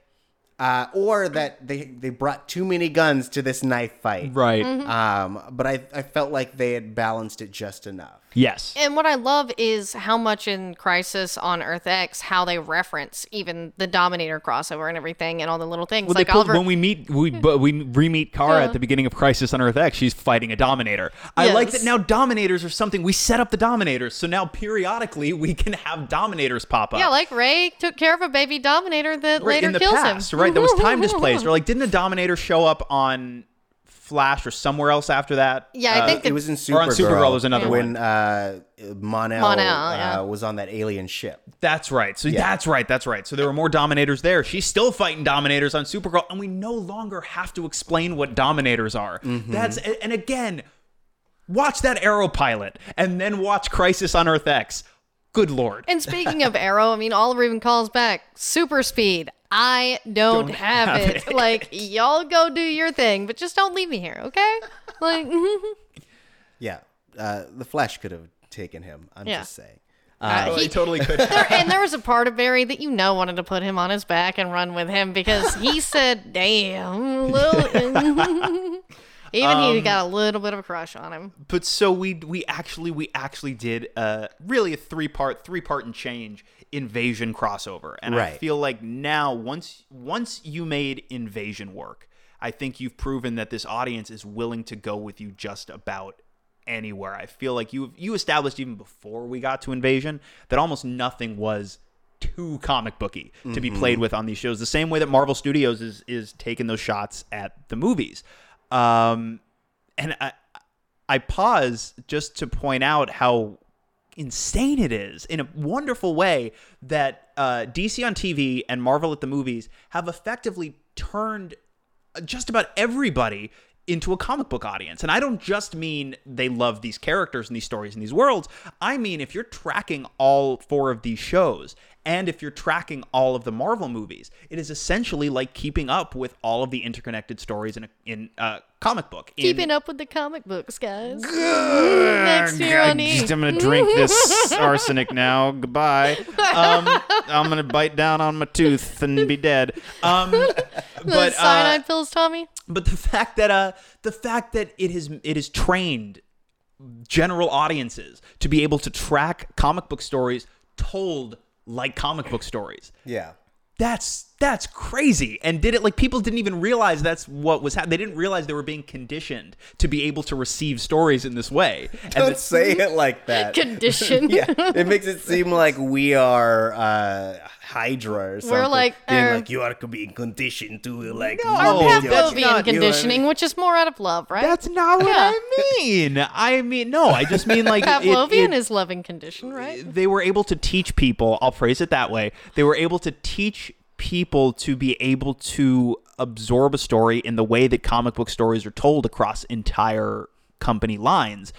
uh, or that they they brought too many guns to this knife fight. Right. Um, but I I felt like they had balanced it just enough. Yes. And what I love is how much in Crisis on Earth X, how they reference even the Dominator crossover and everything, and all the little things. Well, like they pulled, Oliver, when we meet, we but we re-meet Kara Yeah. at the beginning of Crisis on Earth X. She's fighting a Dominator. I like that now. Dominators are something we set up the Dominators, so now periodically we can have Dominators pop up. yeah, like Ray took care of a baby Dominator that right later kills past, him. right? That was time displaced. Or like, didn't the Dominator show up on Flash or somewhere else after that. Yeah, I Uh, think it was in Or Supergirl. on Supergirl was another when uh, Mon-El, Mon-El, uh, yeah. was on that alien ship. That's right. So Yeah. that's right. That's right. So there were more Dominators there. She's still fighting Dominators on Supergirl, and we no longer have to explain what Dominators are. Mm-hmm. That's and again, watch that Arrow pilot, and then watch Crisis on Earth X. Good lord. And speaking of Arrow, I mean, Oliver even calls back super speed. I don't, have, have it. Like, y'all go do your thing, but just don't leave me here, okay? Like, Yeah, uh, the Flash could have taken him. I'm Yeah. just saying. uh, Oh, he, he totally could. there, and there was a part of Barry that you know wanted to put him on his back and run with him because he said, "Damn, little." Even Um, he got a little bit of a crush on him. but so we we actually we actually did uh really a three part three part and change invasion crossover. And right. i feel like now once once you made invasion work i think you've proven that this audience is willing to go with you just about anywhere. I feel like you you established even before we got to invasion that almost nothing was too comic booky to be played with on these shows the same way that marvel studios is is taking those shots at the movies. Um and I I pause just to point out how insane it is in a wonderful way that uh, DC on TV and Marvel at the movies have effectively turned just about everybody into a comic book audience. And I don't just mean they love these characters and these stories and these worlds. I mean, if you're tracking all four of these shows and if you're tracking all of the Marvel movies, it is essentially like keeping up with all of the interconnected stories in a in a comic book. In- Keeping up with the comic books, guys. Next year on E! I'm gonna drink this arsenic now. Goodbye. Um, I'm gonna bite down on my tooth and be dead. Um, The but uh, cyanide pills, Tommy. But the fact that uh, the fact that it has it has trained general audiences to be able to track comic book stories told like comic book stories. Yeah. That's that's crazy. And did it like people didn't even realize that's what was happening. They didn't realize they were being conditioned to be able to receive stories in this way. And Don't the- say it like that. Condition. yeah, it makes it seem like we are uh, Hydra or something. We're like, being uh, like you are being conditioned to like. No, limit that's your- Pavlovian conditioning, are- which is more out of love, right? That's not what Yeah. I mean. I mean, no, I just mean like it- Pavlovian it- is loving condition, right? They were able to teach people. I'll phrase it that way. They were able to teach people to be able to absorb a story in the way that comic book stories are told across entire company lines.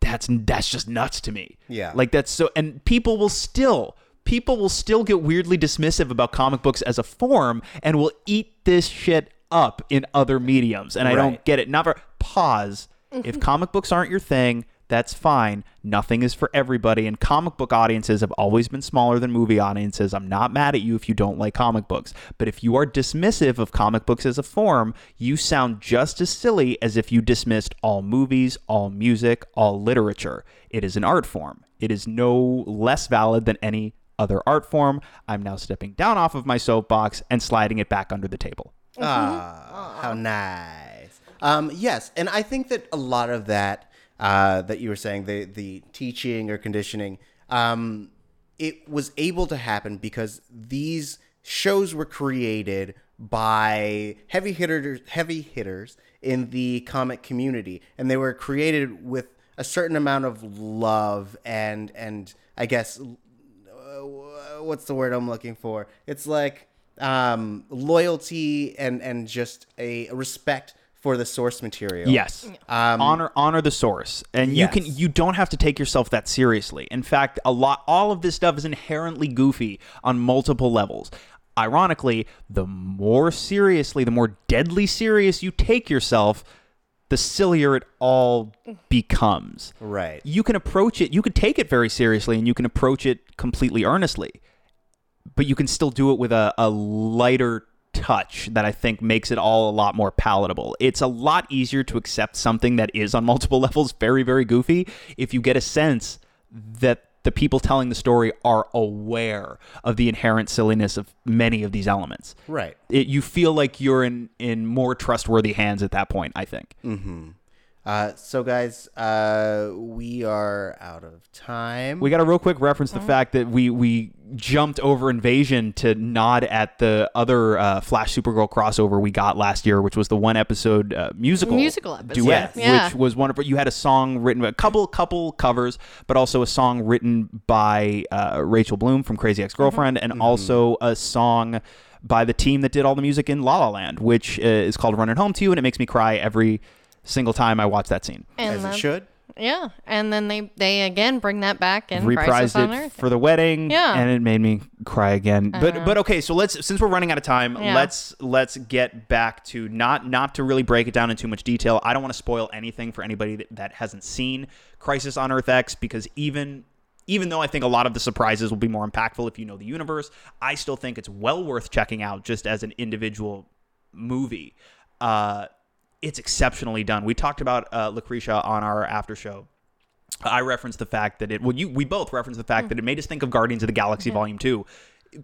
That's that's just nuts to me. Yeah. like that's so. And people will still. People will still get weirdly dismissive about comic books as a form and will eat this shit up in other mediums. And I don't get it. Never pause. if comic books aren't your thing, that's fine. Nothing is for everybody. And comic book audiences have always been smaller than movie audiences. I'm not mad at you if you don't like comic books. But if you are dismissive of comic books as a form, you sound just as silly as if you dismissed all movies, all music, all literature. It is an art form. It is no less valid than any other art form. I'm now stepping down off of my soapbox and sliding it back under the table. Ah, how nice. Um, yes, and I think that a lot of that uh, that you were saying, the the teaching or conditioning, um, it was able to happen because these shows were created by heavy hitters, heavy hitters in the comic community, and they were created with a certain amount of love and and I guess uh, what's the word I'm looking for? It's like um, loyalty and and just a respect for the source material. Yes. Um, honor honor the source. And you can you don't have to take yourself that seriously. In fact, a lot all of this stuff is inherently goofy on multiple levels. Ironically, the more seriously, the more deadly serious you take yourself, the sillier it all becomes. Right. You can approach it, you could take it very seriously and you can approach it completely earnestly but you can still do it with a, a lighter touch that I think makes it all a lot more palatable. It's a lot easier to accept something that is on multiple levels very, very goofy if you get a sense that the people telling the story are aware of the inherent silliness of many of these elements. Right. It, you feel like you're in, in more trustworthy hands at that point, I think. Mm-hmm. Uh, so guys, uh, we are out of time. We got to real quick reference the fact that we we jumped over Invasion to nod at the other uh, Flash Supergirl crossover we got last year, which was the one episode uh, musical Musical episode, duet, yeah. which was wonderful. You had a song written, a couple couple covers, but also a song written by uh, Rachel Bloom from Crazy Ex Girlfriend, Mm-hmm. and also a song by the team that did all the music in La La Land, which uh, is called "Running Home to You," and it makes me cry every single time I watch that scene. And As then- it should. Yeah, and then they they again bring that back and Crisis reprised on it Earth. for the wedding Yeah. Uh-huh. and it made me cry again but but okay so let's since we're running out of time Yeah. let's let's get back to not not to really break it down in too much detail i don't want to spoil anything for anybody that, that hasn't seen crisis on earth x because even even though I think a lot of the surprises will be more impactful if you know the universe, I still think it's well worth checking out just as an individual movie. Uh, it's exceptionally done. We talked about uh, Lucretia on our after show. I referenced the fact that it. Well, you we both referenced the fact that it made us think of Guardians of the Galaxy Volume Two,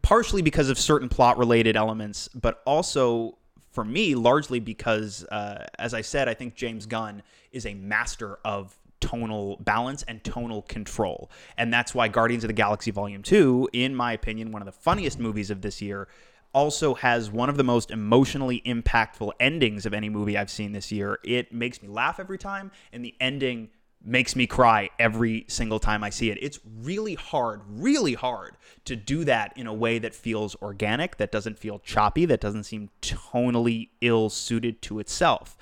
partially because of certain plot related elements, but also for me largely because, uh, as I said, I think James Gunn is a master of tonal balance and tonal control, and that's why Guardians of the Galaxy Volume Two, in my opinion, one of the funniest movies of this year. Also has one of the most emotionally impactful endings of any movie I've seen this year. It makes me laugh every time, and the ending makes me cry every single time I see it. It's really hard, really hard to do that in a way that feels organic, that doesn't feel choppy, that doesn't seem tonally ill suited to itself.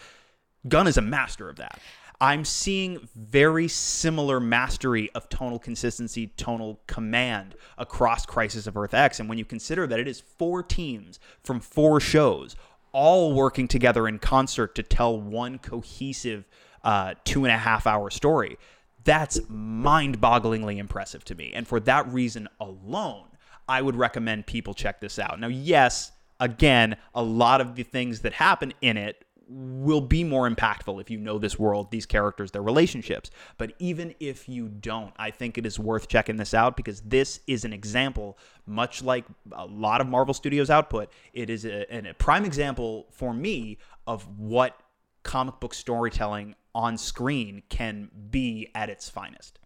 Gunn is a master of that. I'm seeing very similar mastery of tonal consistency, tonal command across Crisis of Earth X. And when you consider that it is four teams from four shows, all working together in concert to tell one cohesive uh, two and a half hour story, that's mind bogglingly impressive to me. And for that reason alone, I would recommend people check this out. Now, yes, again, a lot of the things that happen in it will be more impactful if you know this world, these characters, their relationships. But even if you don't, I think it is worth checking this out because this is an example, much like a lot of Marvel Studios output, it is a, a prime example for me of what comic book storytelling on screen can be at its finest.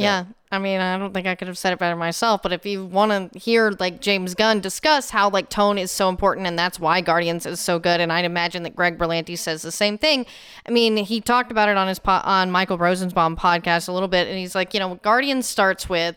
Yeah. I mean, I don't think I could have said it better myself, but if you want to hear like James Gunn discuss how like tone is so important and that's why Guardians is so good, and I'd imagine that Greg Berlanti says the same thing. I mean, he talked about it on his po- on Michael Rosenbaum podcast a little bit, and he's like, you know, Guardians starts with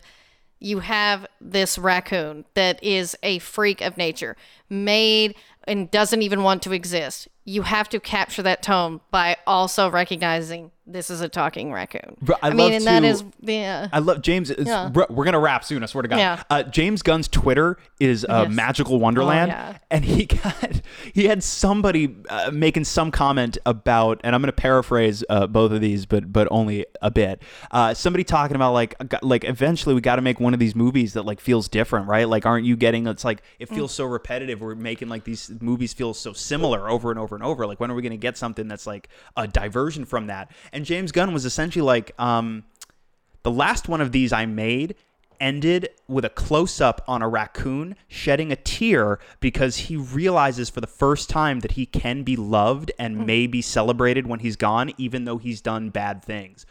you have this raccoon that is a freak of nature, made and doesn't even want to exist. You have to capture that tone by also recognizing this is a talking raccoon. Bro, I mean, and that to- is yeah. I love James. It's, Yeah. bro, We're gonna wrap soon. I swear to God. Yeah. Uh, James Gunn's Twitter is a Yes. magical wonderland, Oh, yeah. and he got he had somebody uh, making some comment about, and I'm gonna paraphrase uh, both of these, but but only a bit. Uh, somebody talking about like like eventually we got to make one of these movies that like feels different, right? Like, aren't you getting? It's like it feels so repetitive. We're making like these movies feel so similar over and over and over. Like, when are we gonna get something that's like a diversion from that? And James Gunn was essentially like, um, the last one of these I made ended with a close up on a raccoon shedding a tear because he realizes for the first time that he can be loved and may be celebrated when he's gone, even though he's done bad things.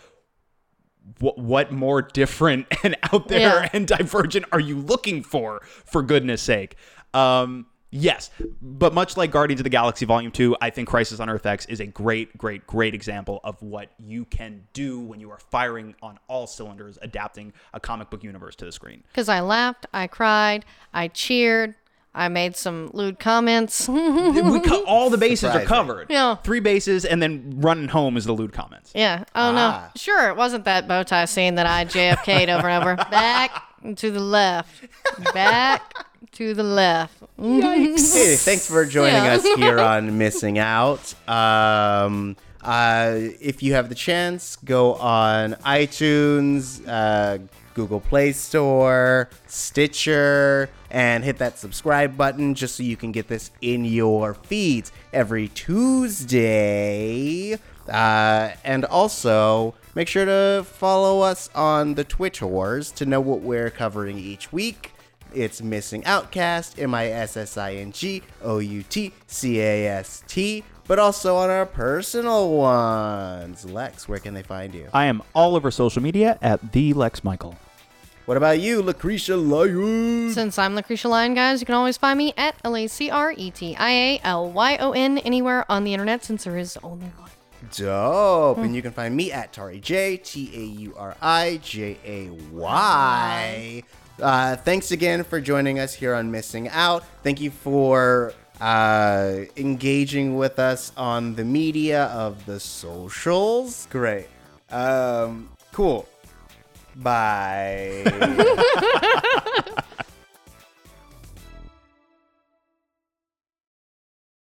What, what more different and out there Yeah. and divergent are you looking for, for goodness sake? Um, yes, but much like Guardians of the Galaxy Volume 2, I think Crisis on Earth X is a great, great, great example of what you can do when you are firing on all cylinders, adapting a comic book universe to the screen. Because I laughed, I cried, I cheered, I made some lewd comments. we co- all the bases are covered. Yeah. Three bases, and then running home is the lewd comments. yeah. Oh Ah. no. Sure, it wasn't that bow tie scene that I JFK'd over and over. Back to the left. Back to the left. Hey, thanks for joining Yeah. us here on Missing Out. Um, uh, if you have the chance, go on iTunes, uh, Google Play Store, Stitcher, and hit that subscribe button just so you can get this in your feeds every Tuesday. Uh, and also, make sure to follow us on the Twitch Wars to know what we're covering each week. It's Missing Outcast, M I S S I N G O U T C A S T, but also on our personal ones. Lex, where can they find you? I am all over social media at the Lex Michael. What about you, Lucretia Lyon? Since I'm Lucretia Lyon, guys, you can always find me at L A C R E T I A L Y O N anywhere on the internet since there is only one. Dope. And you can find me at Tauri Jay, T A U R I J A Y. Uh, thanks again for joining us here on Missing Out. Thank you for uh, engaging with us on the media of the socials. Great. Um, cool. Bye.